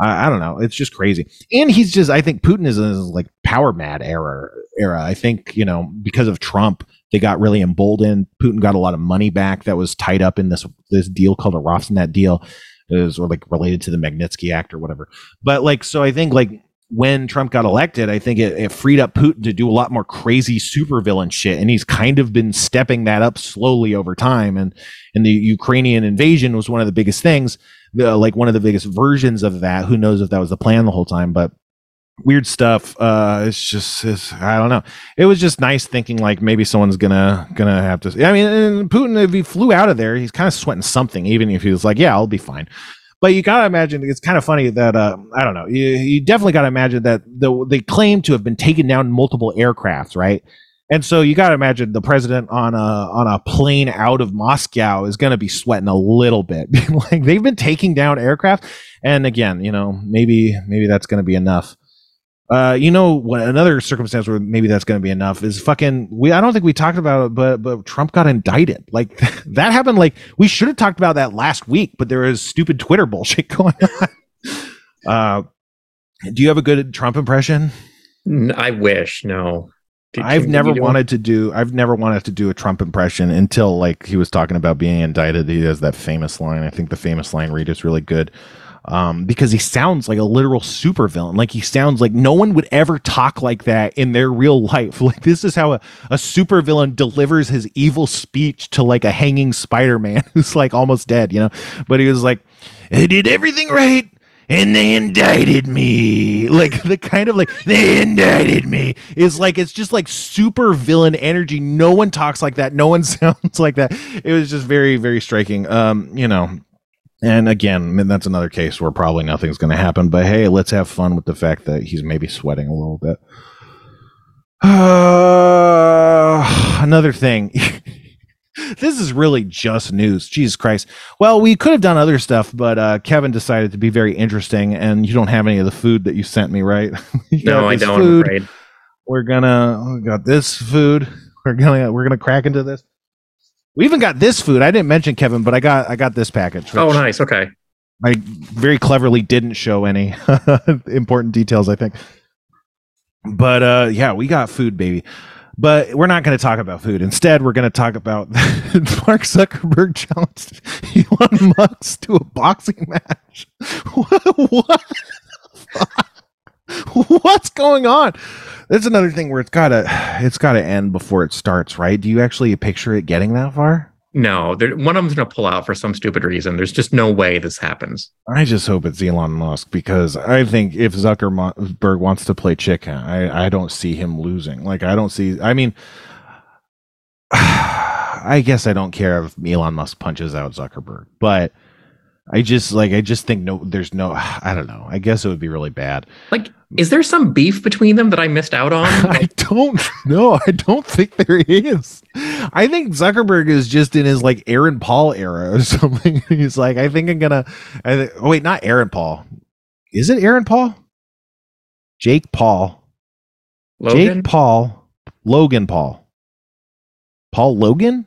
I, I, don't know. It's just crazy. And he's just I think Putin is in his like power mad era. Era. I think you know because of Trump. They got really emboldened. Putin got a lot of money back that was tied up in this this deal called a Rosneft deal is or like related to the Magnitsky Act or whatever. But like, so I think like when Trump got elected, I think it, it, freed up Putin to do a lot more crazy supervillain shit, and he's kind of been stepping that up slowly over time. And and the Ukrainian invasion was one of the biggest things, the, like one of the biggest versions of that. Who knows if that was the plan the whole time? But weird stuff. Uh, it's just, it's, I don't know. It was just nice thinking like maybe someone's gonna gonna have to. I mean, Putin, if he flew out of there, he's kind of sweating something, even if he was like, yeah, I'll be fine. But you gotta imagine it's kind of funny that uh, I don't know. You, you definitely gotta imagine that the, they claim to have been taken down multiple aircrafts, right? And so you got to imagine the president on a on a plane out of Moscow is to be sweating a little bit. <laughs> like they've been taking down aircraft, and again, you know, maybe maybe that's to be enough. Uh, you know what? Another circumstance where maybe that's going to be enough is fucking. We I don't think we talked about it, but but Trump got indicted. Like <laughs> that happened. Like we should have talked about that last week, but there is stupid Twitter <laughs> bullshit going on. <laughs> uh, do you have a good Trump impression? I wish. No. Did I've you, never wanted to do. I've never wanted to do a Trump impression until like he was talking about being indicted. He has that famous line. I think the famous line read is really good um, because he sounds like a literal supervillain. Like he sounds like no one would ever talk like that in their real <laughs> life. Like this is how a, a supervillain delivers his evil speech to like a hanging Spider-Man <laughs> who's like almost dead, you know. But he was like, "I did everything right." and they indicted me. <laughs> Like the kind of like they indicted me is like it's just like super villain energy. No one talks like that. No one sounds like that. It was just very very striking. Um, you know, and again, that's another case where probably nothing's going to happen. But hey, let's have fun with the fact that he's maybe sweating a little bit. Uh, <sighs> another thing. <laughs> this is really just news. Jesus Christ. Well, we could have done other stuff, but uh, Kevin decided to be very interesting, and you don't have any of the food that you sent me, right? <laughs> no, I don't. Food. I'm afraid. We're gonna we got this food. We're gonna we're gonna crack into this. We even got this food. I didn't mention Kevin, but I got I got this package. Oh, nice. Okay. I very cleverly didn't show any <laughs> important details. I think, but uh, yeah, we got food, baby. But we're not going to talk about food. Instead, we're going to talk about <laughs> Mark Zuckerberg challenged Elon Musk to a boxing match. <laughs> what? <laughs> What's going on? That's another thing where it's gotta it's gotta end before it starts, right? Do you actually picture it getting that far? No, one of them's gonna pull out for some stupid reason. There's just no way this happens. I just hope it's Elon Musk because I think if Zuckerberg wants to play chicken, I I don't see him losing. Like I don't see. I mean, <sighs> I guess I don't care if Elon Musk punches out Zuckerberg, but I just like I just think no there's no <sighs> I don't know. I guess it would be really bad. Like is there some beef between them that I missed out on? <laughs> I don't know. I don't think there is. I think Zuckerberg is just in his like Aaron Paul era or <laughs> something. He's like, I think I'm gonna. I th- oh wait, not Aaron Paul. Is it Aaron Paul? Jake Paul. Logan? Jake Paul. Logan Paul. Paul Logan.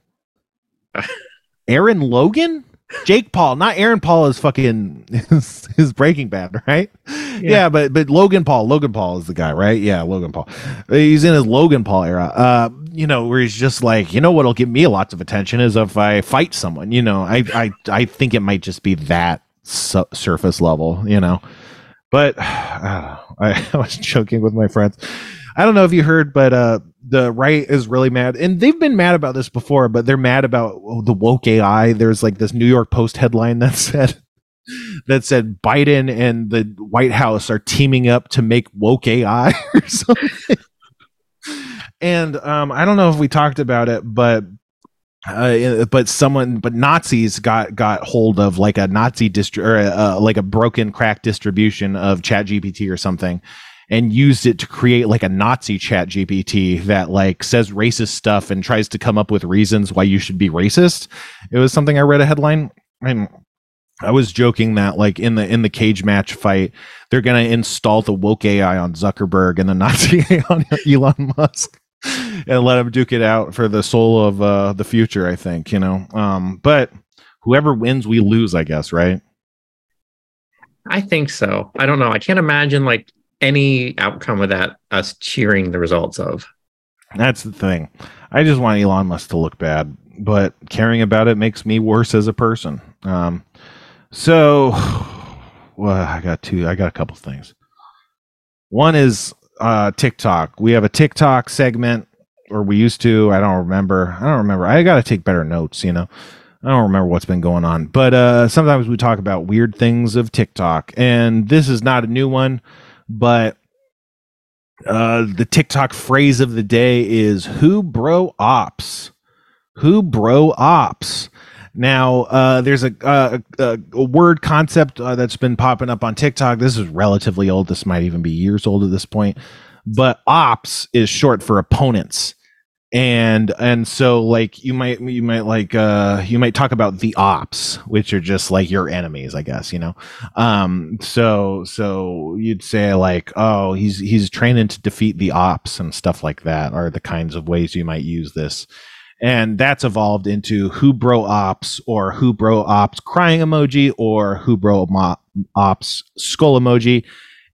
<laughs> Aaron Logan. Jake Paul, not Aaron Paul is fucking his, his Breaking Bad, right? Yeah. yeah. but but Logan Paul, Logan Paul is the guy, right? Yeah, Logan Paul. He's in his Logan Paul era. Uh, you know, where he's just like, you know, what'll get me lots of attention is if I fight someone. You know, I I I think it might just be that su- surface level, you know. But <sighs> I, <laughs> I was joking with my friends. I don't know if you heard, but uh, the right is really mad, and they've been mad about this before, but they're mad about the woke AI. There's like this New York Post headline <laughs> that said that said Biden and the White House are teaming up to make woke AI <laughs> or something. and um, I don't know if we talked about it, but uh, but someone, but Nazis got got hold of like a Nazi distri- or uh, like a broken crack distribution of Chat GPT or something, and used it to create like a Nazi chat GPT that like says racist stuff and tries to come up with reasons why you should be racist. It was something I read a headline and I was joking that like in the in the cage match fight, they're gonna install the woke AI on Zuckerberg and the <laughs> Nazi AI on Elon Musk and let him duke it out for the soul of uh, the future. I think you know, um, but whoever wins, we lose. I guess, right? I think so. I don't know. I can't imagine like any outcome that us cheering the results of. That's the thing. I just want Elon Musk to look bad, but caring about it makes me worse as a person. Um, so, <sighs> well, I got two. I got a couple things. One is uh, TikTok. We have a TikTok segment, or we used to. I don't remember. I don't remember. I got to take better notes. You know. I don't remember what's been going on, but uh, sometimes we talk about weird things of TikTok, and this is not a new one but uh, the TikTok phrase of the day is "Who bro opps." Who bro opps. Now, uh, there's a, a, a, word concept uh, that's been popping up on TikTok. This is relatively old. This might even be years old at this point. But opps is short for opponents and and so like you might you might like uh you might talk about the opps which are just like your enemies i guess you know? Um so so you'd say like oh he's he's training to defeat the opps and stuff like that are the kinds of ways you might use this. And that's evolved into who bro opps or who bro opps crying emoji or who bro opps skull emoji.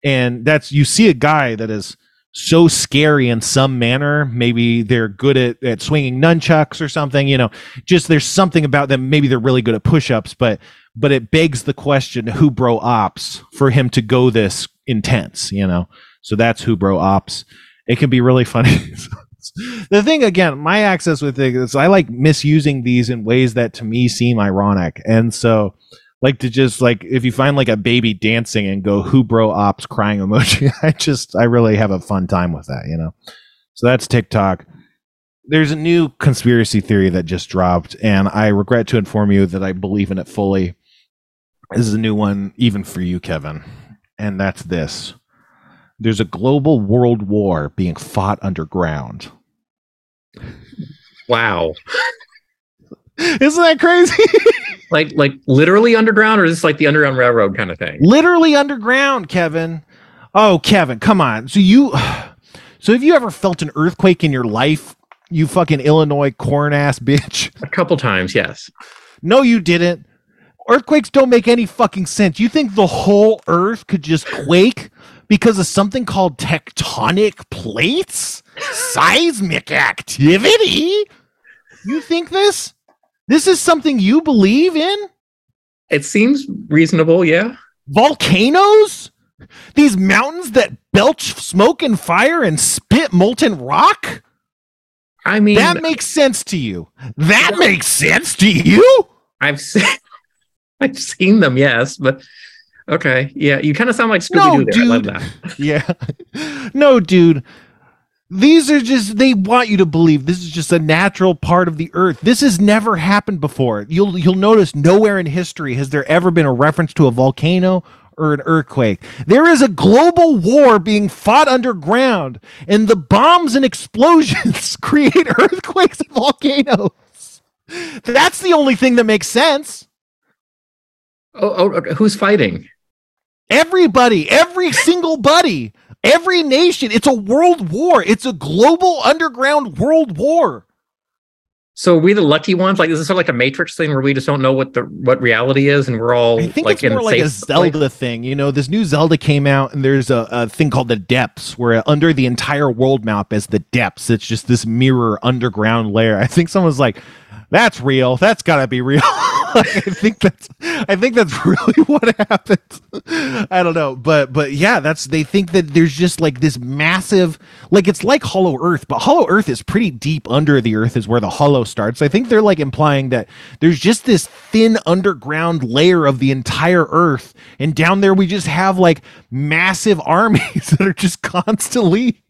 And that's you see a guy that is so scary in some manner. Maybe they're good at, at swinging nunchucks or something, you know, just there's something about them. Maybe they're really good at push-ups, but, but it begs the question, who bro opps for him to go this intense, you know? So that's who bro opps. It can be really funny. <laughs> the thing again, my access with it is I like misusing these in ways that to me seem ironic. And so, like to just like if you find like a baby dancing and go who bro opps crying emoji? <laughs> I just i really have a fun time with that you know? So that's tiktok. There's a new conspiracy theory that just dropped and i regret to inform you that i believe in it fully. This is a new one even for you kevin and that's this. There's a global world war being fought underground. Wow <laughs> isn't that crazy <laughs> like like literally underground, or is this like the Underground Railroad kind of thing? Literally underground, Kevin. Oh, Kevin, come on. So you, <sighs> so have you ever felt an earthquake in your life? You fucking Illinois corn ass bitch. A couple times, yes. No, you didn't. Earthquakes don't make any fucking sense. You think the whole earth could just quake because of something called tectonic plates? Seismic activity? You think this? This is something you believe in? It seems reasonable, yeah. Volcanoes? These mountains that belch smoke and fire and spit molten rock? I mean, that makes sense to you. That makes sense to you. I've <laughs> seen, I've seen them, yes, but okay, yeah. You kind of sound like Scooby Doo no, there. Dude. <laughs> yeah, no, dude. These are just they want you to believe this is just a natural part of the earth. This has never happened before. You'll you'll notice nowhere in history has there ever been a reference to a volcano or an earthquake. There is a global war being fought underground, and the bombs and explosions <laughs> create earthquakes and volcanoes. That's the only thing that makes sense. Oh, oh who's fighting? Everybody, every single buddy. Every nation, it's a world war. It's a global underground world war. So we the lucky ones? Like this is this sort of like a Matrix thing where we just don't know what the what reality is, and we're all I think like it's more like a Zelda place? thing. You know, this new Zelda came out, and there's a, a thing called the Depths, where under the entire world map is the Depths. It's just this mirror underground layer. I think someone's like, "That's real. That's gotta be real." <laughs> <laughs> I think that's I think that's <laughs> really what happens. I don't know, but but yeah, that's they think that there's just like this massive like it's like Hollow Earth, but Hollow Earth is pretty deep under the earth is where the Hollow starts. I think they're like implying that there's just this thin underground layer of the entire earth and down there we just have like massive <laughs> armies that are just constantly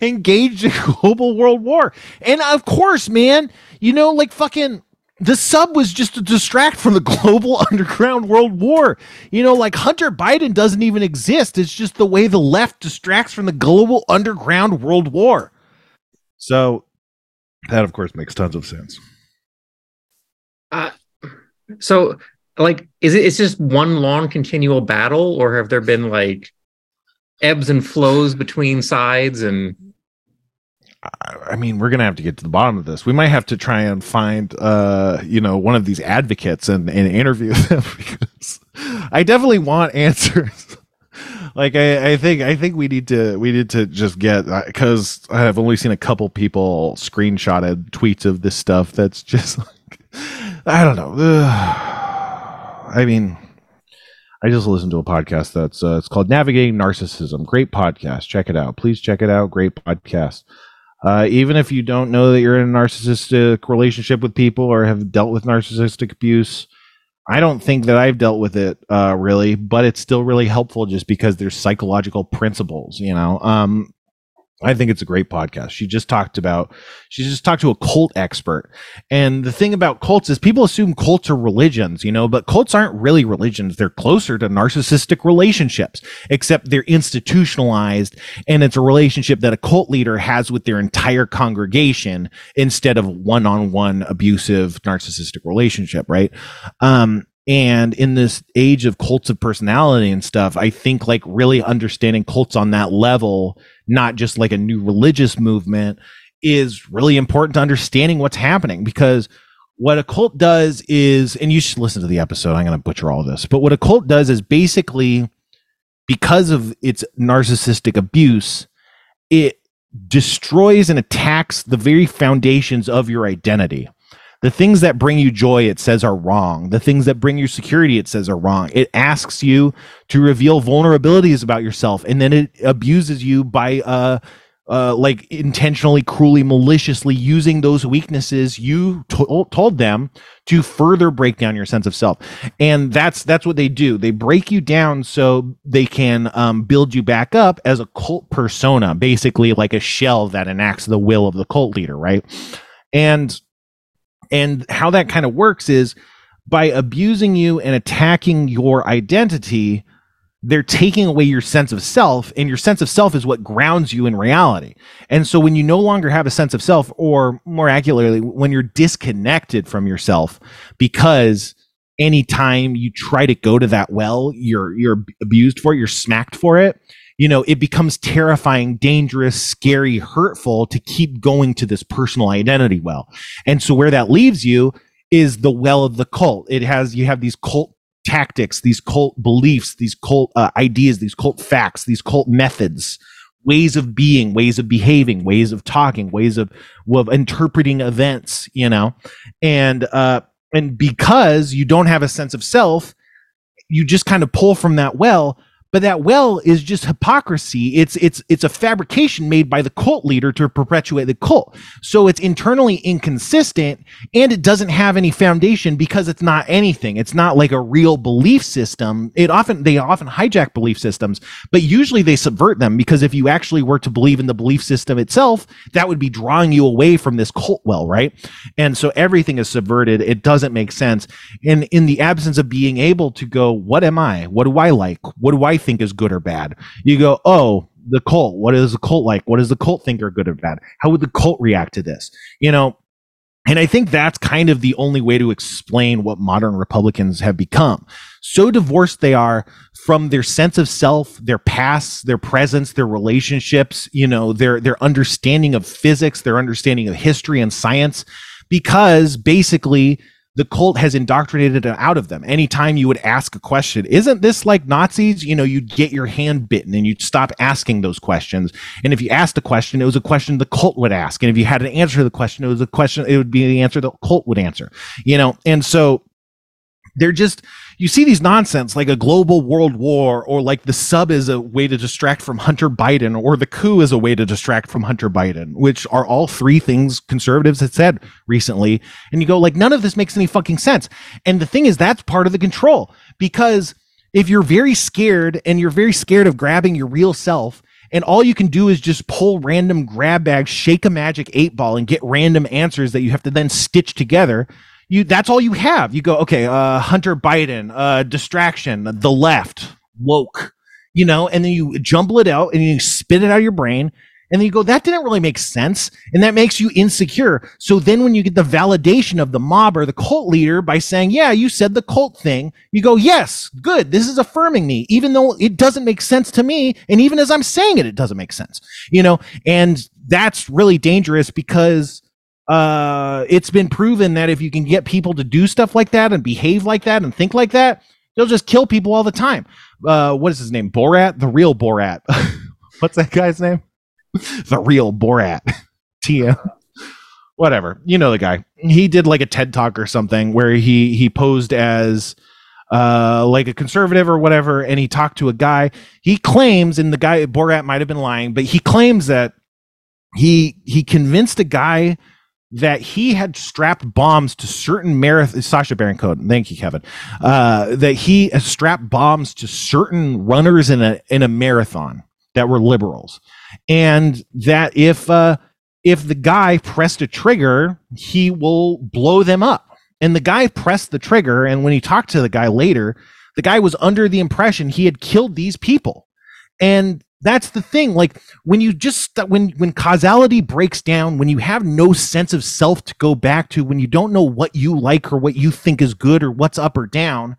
engaged in global world war. And of course, man, you know like fucking the sub was just to distract from the <laughs> global underground world war. You know, like Hunter Biden doesn't even exist. It's just the way the left distracts from the global underground world war. So that, of course, makes tons of sense. Uh, so, like, is it? It's just one long continual battle, or have there been like ebbs and flows between sides and I mean, we're gonna have to get to the bottom of this. We might have to try and find, uh, you know, one of these advocates and, and interview <laughs> them because I definitely want answers. <laughs> like, I, I think, I think we need to, we need to just get because uh, I've only seen a couple people screenshotted tweets of this stuff. That's <laughs> just like, I don't know. I mean, I just listened to a podcast that's uh, it's called Navigating Narcissism. Great podcast. Check it out. Please check it out. Great podcast. Uh, even if you don't know that you're in a narcissistic relationship with people or have dealt with narcissistic abuse, I don't think that I've dealt with it uh, really, but it's still really helpful just because there's psychological principles, you know. Um, I think it's a great podcast. She just talked about, she just talked to a cult expert. And the thing about cults is people assume cults are religions, you know, but cults aren't really religions. They're closer to narcissistic relationships, except they're institutionalized. And it's a relationship that a cult leader has with their entire congregation instead of one on one abusive narcissistic relationship, right? Um, and in this age of cults of personality and stuff, I think like really understanding cults on that level, not just like a new religious movement, is really important to understanding what's happening because what a cult does is, and you should listen to the episode, I'm going to butcher all this, but what a cult does is basically because of its narcissistic abuse, it destroys and attacks the very foundations of your identity. The things that bring you joy, it says, are wrong. The things that bring you security, it says, are wrong. It asks you to reveal vulnerabilities about yourself, and then it abuses you by, uh, uh, like intentionally, cruelly, maliciously using those weaknesses you to- told them to further break down your sense of self. And that's that's what they do. They break you down so they can um, build you back up as a cult persona, basically like a shell that enacts the will of the cult leader, right? And and how that kind of works is by abusing you and attacking your identity, they're taking away your sense of self, and your sense of self is what grounds you in reality. And so when you no longer have a sense of self, or more accurately, when you're disconnected from yourself because anytime you try to go to that well, you're you're abused for it, you're smacked for it you know, it becomes terrifying, dangerous, scary, hurtful to keep going to this personal identity well. And so where that leaves you is the well of the cult. It has, you have these cult tactics, these cult beliefs, these cult uh, ideas, these cult facts, these cult methods, ways of being, ways of behaving, ways of talking, ways of, of interpreting events, you know, and, uh, and because you don't have a sense of self, you just kind of pull from that well but that well is just hypocrisy. It's it's it's a fabrication made by the cult leader to perpetuate the cult. So it's internally inconsistent and it doesn't have any foundation because it's not anything. It's not like a real belief system. It often they often hijack belief systems but usually they subvert them because if you actually were to believe in the belief system itself that would be drawing you away from this cult well right? And so everything is subverted. It doesn't make sense. And in the absence of being able to go what am i? What do i like? What do i think is good or bad. You go, oh, the cult. What is the cult like? What does the cult think are good or bad? How would the cult react to this? You know, and I think that's kind of the only way to explain what modern Republicans have become. So divorced they are from their sense of self, their past, their presence, their relationships, you know, their their understanding of physics, their understanding of history and science because basically the cult has indoctrinated it out of them. Anytime you would ask a question, isn't this like Nazis? You know, you'd get your hand bitten and you'd stop asking those questions. And if you asked a question, it was a question the cult would ask. And if you had an answer to the question, it was a question, it would be the answer the cult would answer, you know? And so they're just you see these nonsense like a global world war or like the sub is a way to distract from Hunter Biden or the coup is a way to distract from Hunter Biden, which are all three things conservatives had said recently. And you go like none of this makes any fucking sense. And the thing is that's part of the control because if you're very scared and you're very scared of grabbing your real self and all you can do is just pull random grab bags, shake a magic eight ball and get random answers that you have to then stitch together you that's all you have. You go, okay, uh, Hunter Biden, uh, distraction, the left, woke, you know, and then you jumble it out and you spit it out of your brain. And then you go, that didn't really make sense. And that makes you insecure. So then when you get the validation of the mob or the cult leader by saying, yeah, you said the cult thing, you go, yes, good. This is affirming me, even though it doesn't make sense to me. And even as I'm saying it, it doesn't make sense, you know, and that's really dangerous because uh, it's been proven that if you can get people to do stuff like that and behave like that and think like that, they'll just kill people all the time. Uh, what is his name? Borat, the real Borat. <laughs> What's that guy's name? <laughs> the real Borat. <laughs> TM. Whatever. You know the guy. He did like a TED talk or something where he he posed as uh like a conservative or whatever and he talked to a guy. He claims and the guy Borat might have been lying, but he claims that he he convinced a guy that he had strapped bombs to certain marathon Sacha Baron Cohen. Thank you, Kevin. Uh, that he strapped bombs to certain runners in a in a marathon that were liberals, and that if uh, if the guy pressed a trigger, he will blow them up. And the guy pressed the trigger, and when he talked to the guy later, the guy was under the impression he had killed these people. And that's the thing like when you just when when causality breaks down when you have no sense of self to go back to when you don't know what you like or what you think is good or what's up or down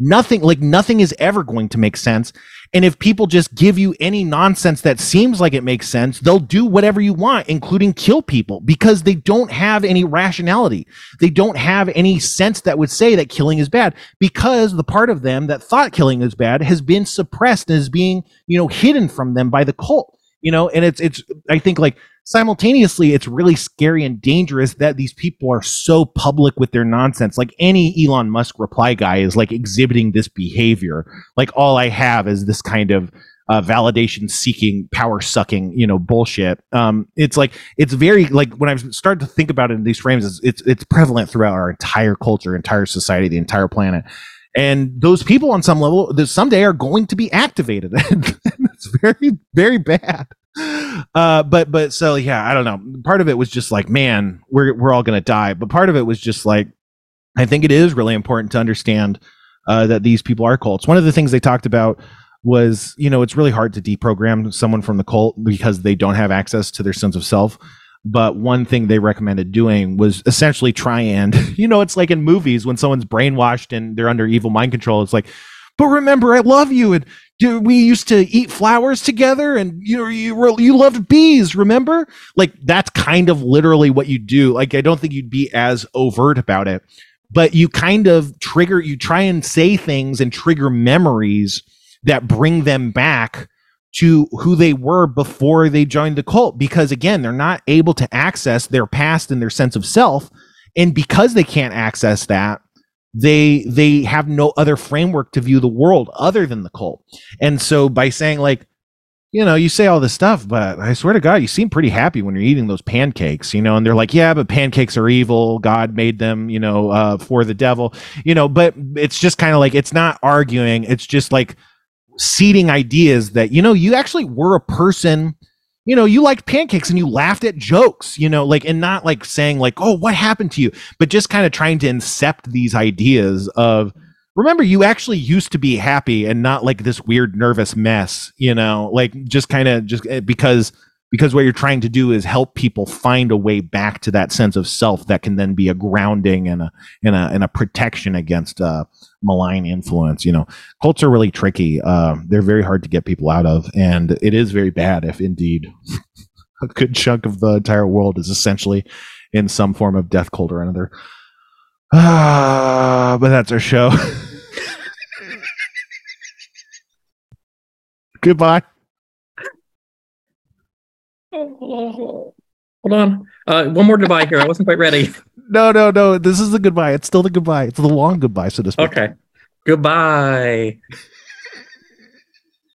nothing like nothing is ever going to make sense and if people just give you any nonsense that seems like it makes sense, they'll do whatever you want, including kill people, because they don't have any rationality. They don't have any sense that would say that killing is bad, because the part of them that thought killing is bad has been suppressed is being, you know, hidden from them by the cult. You know, and it's it's I think like simultaneously it's really scary and dangerous that these people are so public with their nonsense. Like any elon musk reply guy is like exhibiting this behavior. Like all i have is this kind of uh, validation seeking power sucking you know bullshit. Um it's like it's very like when i've started to think about it in these frames it's it's, it's prevalent throughout our entire culture entire society the entire planet. And those people on some level someday are going to be activated. <laughs> It's very very bad uh, but but so yeah, I don't know. Part of it was just like, man, we're we're all gonna die. But part of it was just like, I think it is really important to understand uh, that these people are cults. One of the things they talked about was, you know, it's really hard to deprogram someone from the cult because they don't have access to their sense of self. But one thing they recommended doing was essentially try and, <laughs> you know, it's like in movies when someone's brainwashed and they're under evil mind control. It's like, but remember, I love you, and we used to eat flowers together and you know you you loved bees remember? Like that's kind of literally what you do. Like i don't think you'd be as overt about it but you kind of trigger you try and say things and trigger memories that bring them back to who they were before they joined the cult because again they're not able to access their past and their sense of self and because they can't access that they they have no other framework to view the world other than the cult. And so by saying like you know you say all this stuff but i swear to god you seem pretty happy when you're eating those pancakes you know and they're like yeah but pancakes are evil. God made them you know uh, for the devil. You know but it's just kind of like it's not arguing. It's just like seeding ideas that you know you actually were a person you know, you liked pancakes and you laughed at jokes, you know, like, and not like saying, like, oh, what happened to you? But just kind of trying to incept these ideas of, remember, you actually used to be happy and not like this weird, nervous mess, you know, like just kind of just eh, because because what you're trying to do is help people find a way back to that sense of self that can then be a grounding and a and a and a protection against uh, malign influence. You know, cults are really tricky. Uh, they're very hard to get people out of, and it is very bad if indeed <laughs> a good chunk of the entire world is essentially in some form of death cult or another. Ah, but that's our show. <laughs> Goodbye. <laughs> hold on. Uh, one more goodbye here. I wasn't quite ready. <laughs> No, no, no. This is the goodbye. It's still the goodbye. It's the long goodbye, so to speak. Okay. Goodbye.